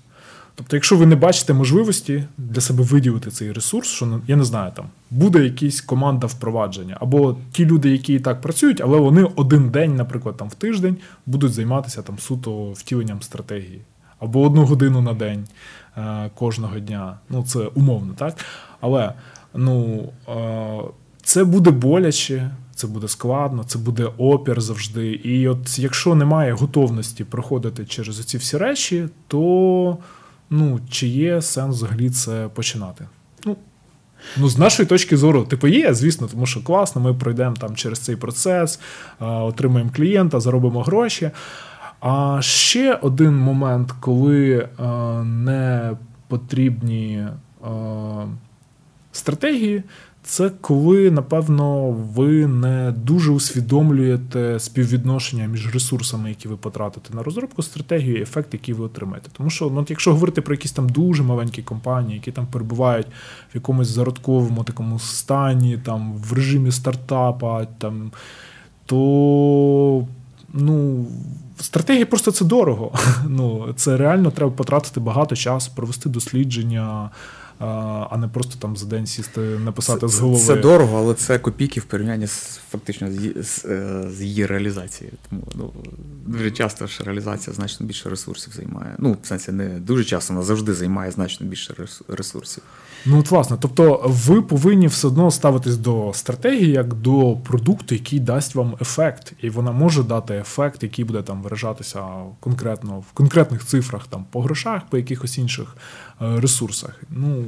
Тобто, якщо ви не бачите можливості для себе виділити цей ресурс, що я не знаю, там буде якась команда впровадження, або ті люди, які і так працюють, але вони один день, наприклад, там в тиждень будуть займатися там суто втіленням стратегії, або одну годину на день е, кожного дня. Ну це умовно, так? Але ну, е, це буде боляче. Це буде складно, це буде опір завжди. І от якщо немає готовності проходити через ці всі речі, то ну, чи є сенс взагалі це починати? Ну, Ну, з нашої точки зору, типу, є, звісно, тому що класно, ми пройдемо там через цей процес, отримаємо клієнта, заробимо гроші. А ще один момент, коли не потрібні стратегії це коли, напевно, ви не дуже усвідомлюєте співвідношення між ресурсами, які ви потратите на розробку стратегії, і ефект, який ви отримаєте. Тому що, ну, якщо говорити про якісь там дуже маленькі компанії, які там перебувають в якомусь зародковому такому стані, там в режимі стартапа, там, то ну, стратегія просто це дорого. Ну, Це реально треба потратити багато часу, провести дослідження а не просто там за день сісти, написати це, з голови. Це дорого, але це копійки в порівнянні з фактично з, з, е, з її реалізацією. Тому ну, дуже часто ж реалізація значно більше ресурсів займає. Ну, в сенсі, не дуже часто, вона завжди займає значно більше ресурсів. Ну, от, власне, тобто ви повинні все одно ставитись до стратегії як до продукту, який дасть вам ефект, і вона може дати ефект, який буде там виражатися конкретно в конкретних цифрах, там по грошах, по якихось інших ресурсах. Ну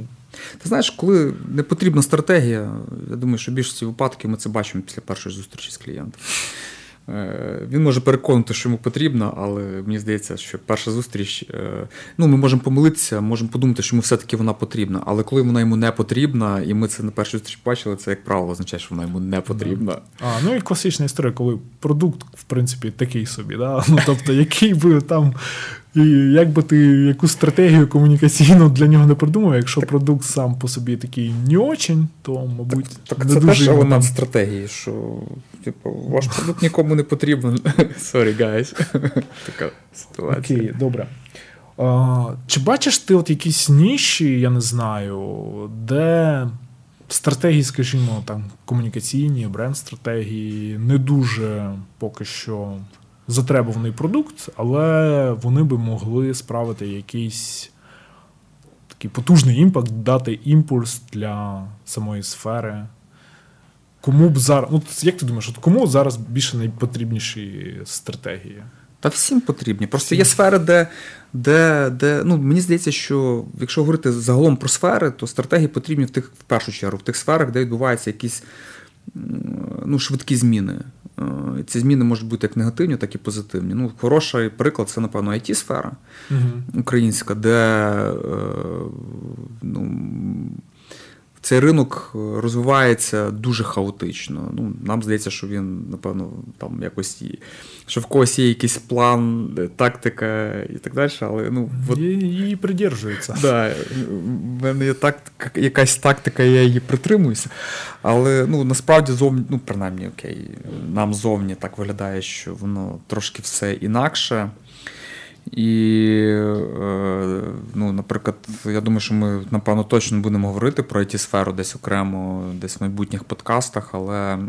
ти знаєш, коли не потрібна стратегія, я думаю, що більшості випадків ми це бачимо після першої зустрічі з клієнтом. Е, він може переконати, що йому потрібно, але мені здається, що перша зустріч. Е, ну, ми можемо помилитися, можемо подумати, що йому все-таки вона потрібна. Але коли вона йому не потрібна, і ми це на першій зустріч бачили, це як правило означає, що вона йому не потрібна. А, Ну і класична історія, коли продукт, в принципі, такий собі. Да? Ну, Тобто, який би там і як би ти яку стратегію комунікаційну для нього не придумав, якщо так. продукт сам по собі такий не очень, то, мабуть, так, так не це дуже теж елемент стратегії, що типу, ваш продукт нікому не потрібен. Sorry, guys. Така ситуація. Окей, добре. А, Чи бачиш ти от якісь ніші, я не знаю, де стратегії, скажімо, там комунікаційні, бренд-стратегії не дуже поки що затребуваний продукт, але вони би могли справити якийсь такий потужний impact, дати імпульс для самої сфери. Кому б зараз, ну як ти думаєш, от кому зараз більше найпотрібніші стратегії? Та всім потрібні. Просто є сфери, де де, де ну, мені здається, що якщо говорити загалом про сфери, то стратегії потрібні в тих в першу чергу, в тих сферах, де відбуваються якісь ну, швидкі зміни. Е, ці зміни можуть бути як негативні, так і позитивні. Ну, Хороший приклад це, напевно, it сфера угу. українська, де е, цей ринок розвивається дуже хаотично. Ну, Нам здається, що він, напевно, там якось що в когось є якийсь план, тактика і так далі. але ну, от... Її придержується. Да, в мене є тактика, якась тактика, я її притримуюся. Але ну, насправді зовні, ну, принаймні, окей, нам зовні так виглядає, що воно трошки все інакше. І, е, ну, наприклад, я думаю, що ми, напевно, точно будемо говорити про it сферу десь окремо, десь в майбутніх подкастах, але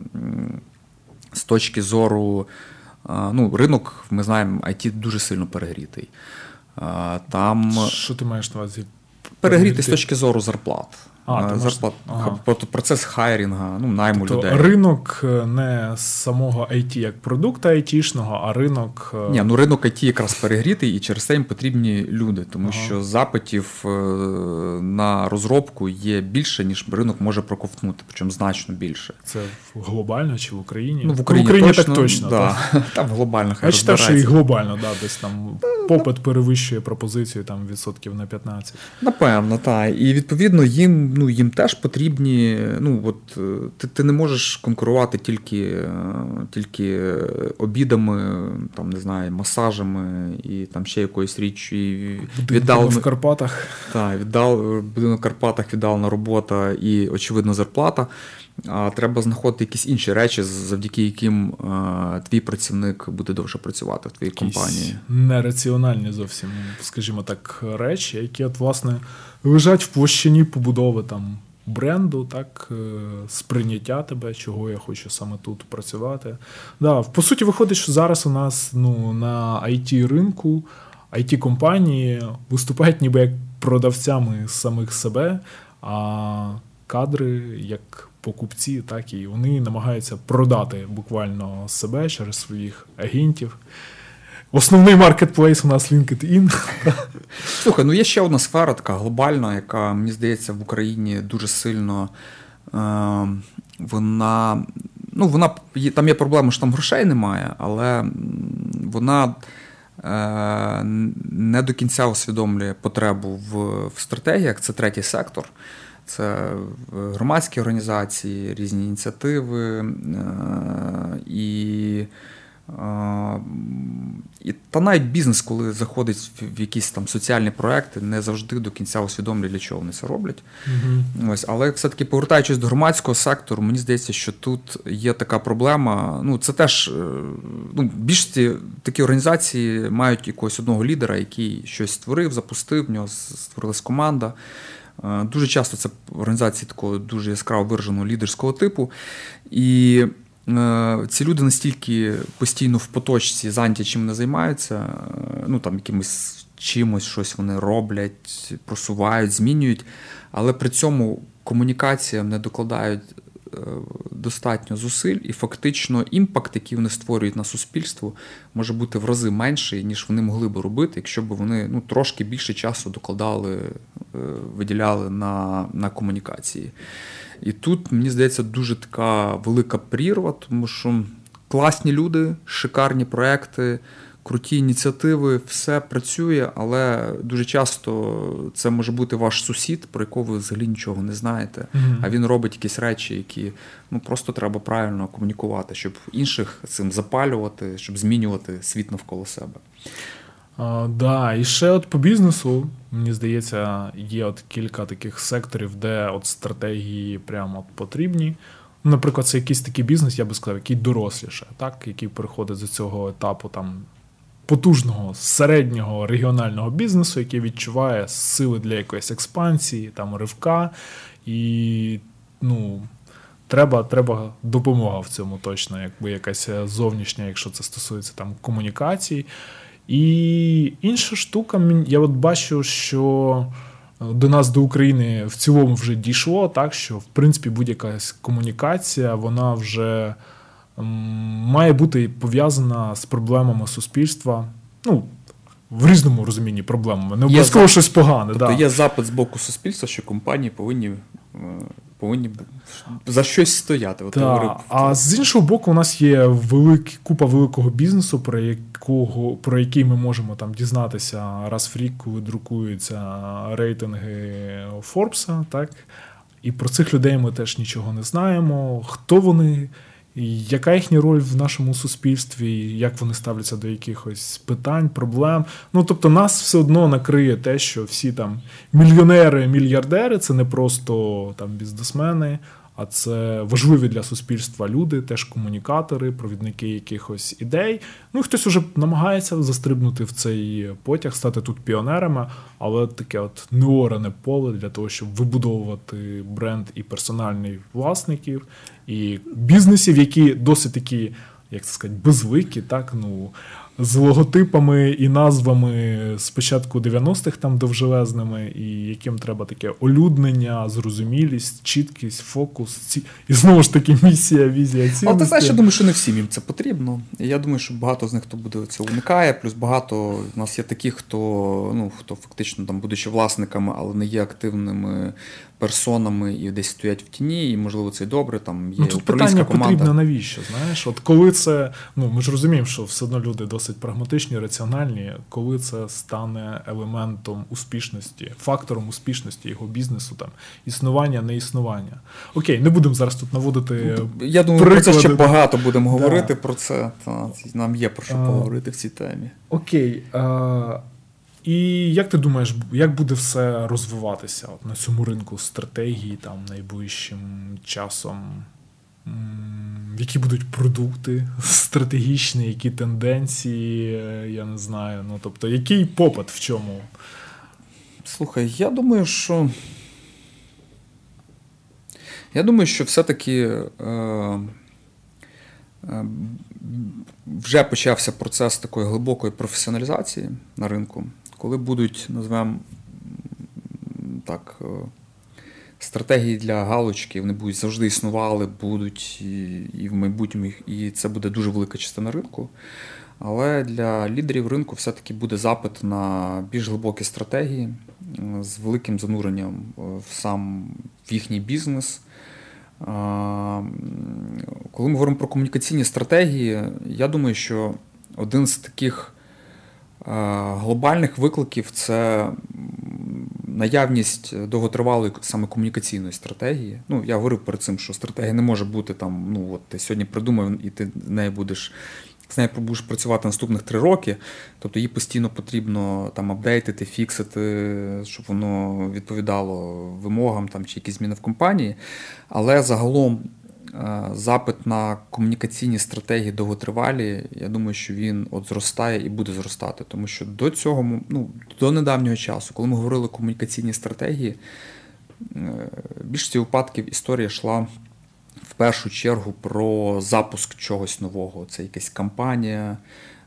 з точки зору ну, ринок, ми знаємо, IT дуже сильно перегрітий. Там... Що ти маєш на увазі? Перегрітий з точки зору зарплат. А, зарплат, ага. Процес хайрінга, ну, найму тобто людей. Ринок е, не самого IT як продукта айтішного, а ринок. Е, Ні, ну ринок IT якраз перегрітий, і через це їм потрібні люди, тому ага. що запитів е, на розробку є більше, ніж ринок може проковтнути, причому значно більше. Це глобально чи в Україні? Ну, В Україні, в Україні точно, так точно. Да. Так. Там глобально хай Я читав, що і глобально, да, десь там попит перевищує пропозицію там відсотків на 15. Напевно, так. І відповідно їм ну, їм теж потрібні. ну, от, е, Ти ти не можеш конкурувати тільки е, тільки обідами, там, не знаю, масажами і там ще якоюсь річчю. Віддал в Карпатах. Так, віддал, будинок в Карпатах, віддалена робота і, очевидно, зарплата. А треба знаходити якісь інші речі, завдяки яким а, твій працівник буде довше працювати в твоїй якісь компанії. Нераціональні зовсім, скажімо так, речі, які от, власне лежать в площині побудови там бренду, так, е, сприйняття тебе, чого я хочу саме тут працювати. Да, По суті, виходить, що зараз у нас ну, на it ринку it компанії виступають ніби як продавцями самих себе, а кадри як покупці, так і вони намагаються продати буквально себе через своїх агентів. Основний маркетплейс у нас LinkedIn. Слухай, ну є ще одна сфера, така глобальна, яка, мені здається, в Україні дуже сильно е, вона. Ну, вона там є проблема, що там грошей немає, але вона не до кінця усвідомлює потребу в, в стратегіях. Це третій сектор. Це громадські організації, різні ініціативи і і Та навіть бізнес, коли заходить в якісь там соціальні проекти, не завжди до кінця усвідомлює, для чого вони це роблять. uh Ось, Але все-таки повертаючись до громадського сектору, мені здається, що тут є така проблема. Ну, це теж е, ну, більшості такі організації мають якогось одного лідера, який щось створив, запустив, в нього створилась команда. Е, дуже часто це організації такого дуже яскраво вираженого лідерського типу. І ці люди настільки постійно в поточці зайняті чим не займаються, е, ну там якимось чимось щось вони роблять, просувають, змінюють, але при цьому комунікаціям не докладають е, достатньо зусиль, і фактично імпакт, який вони створюють на суспільство, може бути в рази менший, ніж вони могли би робити, якщо б вони ну, трошки більше часу докладали, виділяли на, на комунікації. І тут, мені здається, дуже така велика прірва, тому що класні люди, шикарні проекти, круті ініціативи, все працює, але дуже часто це може бути ваш сусід, про якого ви взагалі нічого не знаєте. Mm-hmm. А він робить якісь речі, які ну просто треба правильно комунікувати, щоб інших цим запалювати, щоб змінювати світ навколо себе. А, да, і ще от по бізнесу, мені здається, є от кілька таких секторів, де от стратегії прямо от потрібні. Наприклад, це якийсь такий бізнес, я би сказав, який доросліше, так, який переходить з цього етапу там потужного середнього регіонального бізнесу, який відчуває сили для якоїсь експансії, там ривка. І ну, треба треба допомога в цьому точно, якби якась зовнішня, якщо це стосується там комунікацій. І інша штука, я от бачу, що е, до нас, до України, в цілому вже дійшло, так що в принципі будь-яка комунікація, вона вже має бути пов'язана з проблемами суспільства. Ну, в різному розумінні проблемами. Не обов'язково щось погане. Тобто да. Є запит з боку суспільства, що компанії повинні е, повинні за щось стояти. Так, А з іншого боку, у нас є велик, купа великого бізнесу, про якого про який ми можемо там дізнатися раз в рік, коли друкуються рейтинги Форбса. так? І про цих людей ми теж нічого не знаємо. Хто вони, яка їхня роль в нашому суспільстві, як вони ставляться до якихось питань, проблем? Ну тобто, нас все одно накриє те, що всі там мільйонери, мільярдери це не просто там бізнесмени, а це важливі для суспільства люди, теж комунікатори, провідники якихось ідей. Ну і хтось уже намагається застрибнути в цей потяг, стати тут піонерами, але таке от неорене поле для того, щоб вибудовувати бренд і персональних власників, і бізнесів, які досить такі, як це сказати, безвики, так ну з логотипами і назвами спочатку 90-х там довжелезними, і яким треба таке олюднення, зрозумілість, чіткість, фокус. Ці... І знову ж таки місія, візія цінності. Але ти знаєш, я думаю, що не всім їм це потрібно. Я думаю, що багато з них хто буде це уникає. Плюс багато в нас є таких, хто ну хто фактично там, будучи власниками, але не є активними персонами і десь стоять в тіні, і можливо це й добре. Там є ну, тут питання команда. потрібно навіщо? Знаєш, от коли це ну ми ж розуміємо, що все одно люди досить прагматичні, раціональні, коли це стане елементом успішності, фактором успішності його бізнесу, там існування, не існування. Окей, не будемо зараз тут наводити. Ну, я думаю, приклади. про це ще багато будемо да. говорити про це. Та нам є про що а, поговорити в цій темі. Окей. А, і як ти думаєш, як буде все розвиватися от на цьому ринку стратегії там найближчим часом? Які будуть продукти стратегічні, які тенденції, я не знаю. Ну, тобто, який попит в чому? Слухай, я думаю, що. Я думаю, що все-таки е, е, вже почався процес такої глибокої професіоналізації на ринку коли будуть, назвемо так, е, стратегії для галочки, вони будуть завжди існували, будуть і, і в майбутньому, і це буде дуже велика частина ринку. Але для лідерів ринку все-таки буде запит на більш глибокі стратегії з великим зануренням в сам в їхній бізнес. Коли ми говоримо про комунікаційні стратегії, я думаю, що один з таких глобальних викликів це наявність довготривалої саме комунікаційної стратегії. Ну, я говорив перед цим, що стратегія не може бути там, ну от ти сьогодні придумав і ти нею будеш. З нею будеш працювати наступних три роки, тобто її постійно потрібно там апдейтити, фіксити, щоб воно відповідало вимогам там, чи якісь зміни в компанії. Але загалом запит на комунікаційні стратегії довготривалі, я думаю, що він от зростає і буде зростати. Тому що до цього, ну, до недавнього часу, коли ми говорили комунікаційні стратегії, е, більшості випадків історія йшла в першу чергу про запуск чогось нового. Це якась кампанія.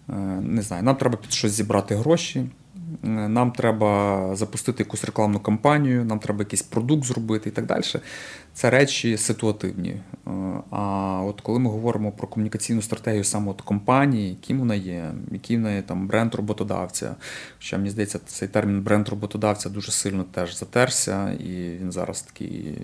Е, не знаю, нам треба під щось зібрати гроші. Нам треба запустити якусь рекламну кампанію, нам треба якийсь продукт зробити і так далі це речі ситуативні. Е, а от коли ми говоримо про комунікаційну стратегію саме от компанії, яким вона є, який в неї там бренд роботодавця. Хоча мені здається, цей термін бренд роботодавця дуже сильно теж затерся, і він зараз такий,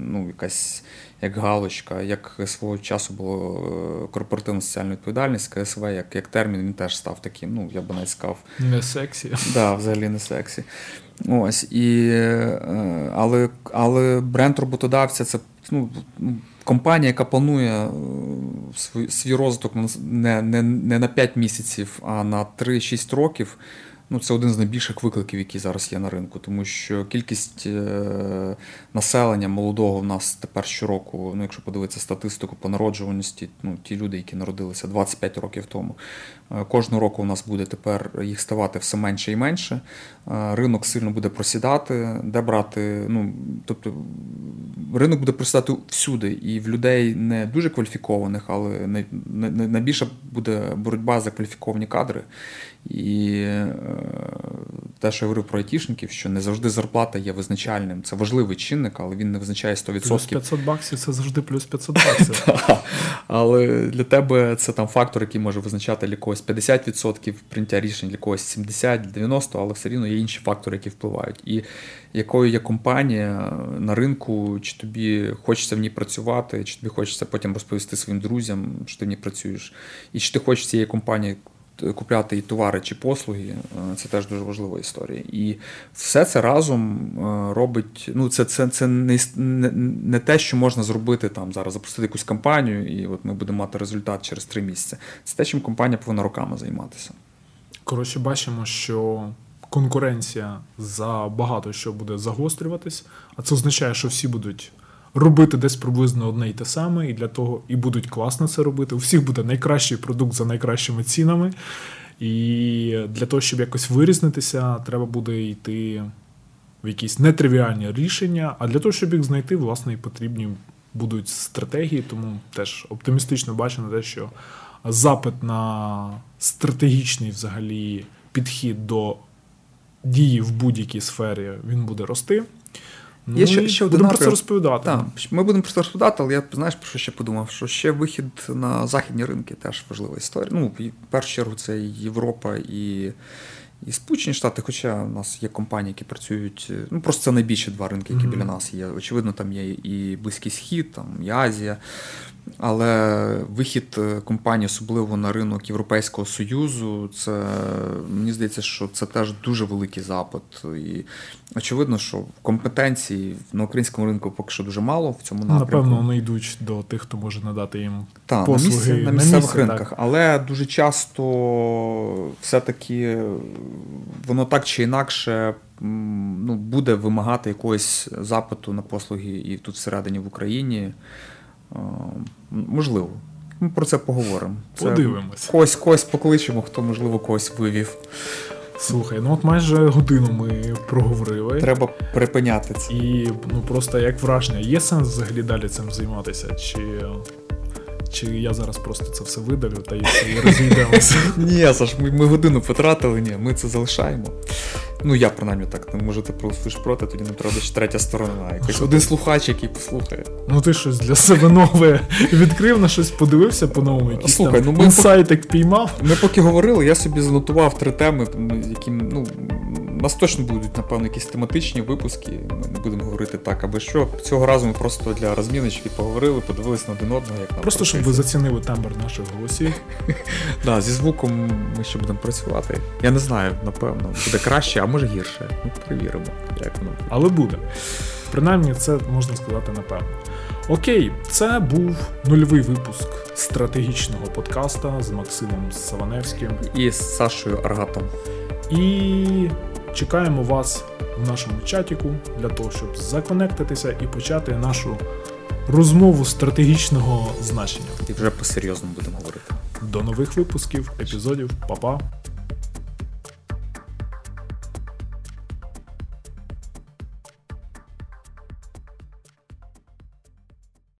ну, якась як галочка, як свого часу було е, корпоративна соціальна відповідальність, КСВ, як як термін, він теж став таким. Ну, я би навіть сказав. Не сексі. Так, да, взагалі не сексі. Ось, і, е, Але але бренд роботодавця це ну, компанія, яка планує е, свій розвиток не, не, не на 5 місяців, а на 3-6 років. Ну, Це один з найбільших викликів, які зараз є на ринку, тому що кількість е, населення молодого в нас тепер щороку, ну, якщо подивитися статистику по народжуваності, ну, ті люди, які народилися 25 років тому, е, кожного року у нас буде тепер їх ставати все менше і менше. Е, ринок сильно буде просідати, де брати. ну, тобто Ринок буде просідати всюди, і в людей не дуже кваліфікованих, але найбільша буде боротьба за кваліфіковані кадри. І е, те, що я говорив про айтішників, що не завжди зарплата є визначальним. Це важливий чинник, але він не визначає 100%. Плюс 500 баксів це завжди плюс 500 баксів. Але для тебе це там фактор, який може визначати для когось 50% прийняття рішень, для когось 70-90%, але все рівно є інші фактори, які впливають. І якою є компанія на ринку, чи тобі хочеться в ній працювати, чи тобі хочеться потім розповісти своїм друзям, що ти в ній працюєш, і чи ти хочеш цієї компанії купляти і товари чи послуги, е, це теж дуже важлива історія. І все це разом е, робить. Ну, це це, це не, не те, що можна зробити там зараз, запустити якусь кампанію, і от ми будемо мати результат через три місяці. Це те, чим компанія повинна роками займатися. Коротше, бачимо, що. Конкуренція за багато що буде загострюватись, а це означає, що всі будуть робити десь приблизно одне і те саме, і для того і будуть класно це робити. У всіх буде найкращий продукт за найкращими цінами. І для того, щоб якось вирізнитися, треба буде йти в якісь нетривіальні рішення. А для того, щоб їх знайти, власне, і потрібні будуть стратегії. Тому теж оптимістично бачу на те, що запит на стратегічний взагалі підхід до дії в будь-якій сфері він буде рости. Є ще ще один про це розповідати. Так, Ми будемо про це розповідати, але я знаєш, про що ще подумав? Що ще вихід на західні ринки теж важлива історія. Ну, в першу чергу, це Європа і і Сполучені Штати, хоча у нас є компанії, які працюють. Ну, просто це найбільші два ринки, які mm-hmm. біля нас є. Очевидно, там є і Близький Схід, там і Азія. Але вихід е, компанії, особливо на ринок Європейського Союзу, це мені здається, що це теж дуже великий запит. І очевидно, що компетенцій на українському ринку поки що дуже мало в цьому напрямку. Напевно, вони йдуть до тих, хто може надати їм Та, послуги на, місці, на місцевих місці, ринках. Так. Але дуже часто все-таки воно так чи інакше ну, буде вимагати якогось запиту на послуги і тут всередині в Україні. Можливо. Ми про це поговоримо. Подивимось. Когось когось покличемо, хто, можливо, когось вивів. Слухай, ну от майже годину ми проговорили. Треба припиняти це. І ну просто як враження, є сенс взагалі далі цим займатися? Чи чи я зараз просто це все видалю та і розійдемося? Ні, Саш, ми годину потратили, ні, ми це залишаємо. Ну, я принаймні так. Ну, може, ти проголосуєш проти, тоді не треба ще третя сторона. Якийсь один слухач, який послухає. Ну, ти щось для себе нове відкрив на щось, подивився по-новому, якийсь Слухай, там ну, ми інсайтик піймав. Ми поки говорили, я собі занотував три теми, які ну, у нас точно будуть, напевно, якісь тематичні випуски. Ми не будемо говорити так, аби що. Цього разу ми просто для розміночки поговорили, подивилися на один одного, як нам Просто щоб ви зацінили тембр наших голосів. Да, зі звуком ми ще будемо працювати. Я не знаю, напевно, буде краще, може гірше. Ну, перевіримо, як воно буде. Але буде. Принаймні, це можна сказати напевно. Окей, це був нульовий випуск стратегічного подкаста з Максимом Саваневським. І з Сашою Аргатом. І чекаємо вас в нашому чатіку для того, щоб законектитися і почати нашу розмову стратегічного значення. І вже по-серйозному будемо говорити. До нових випусків, епізодів, Па-па!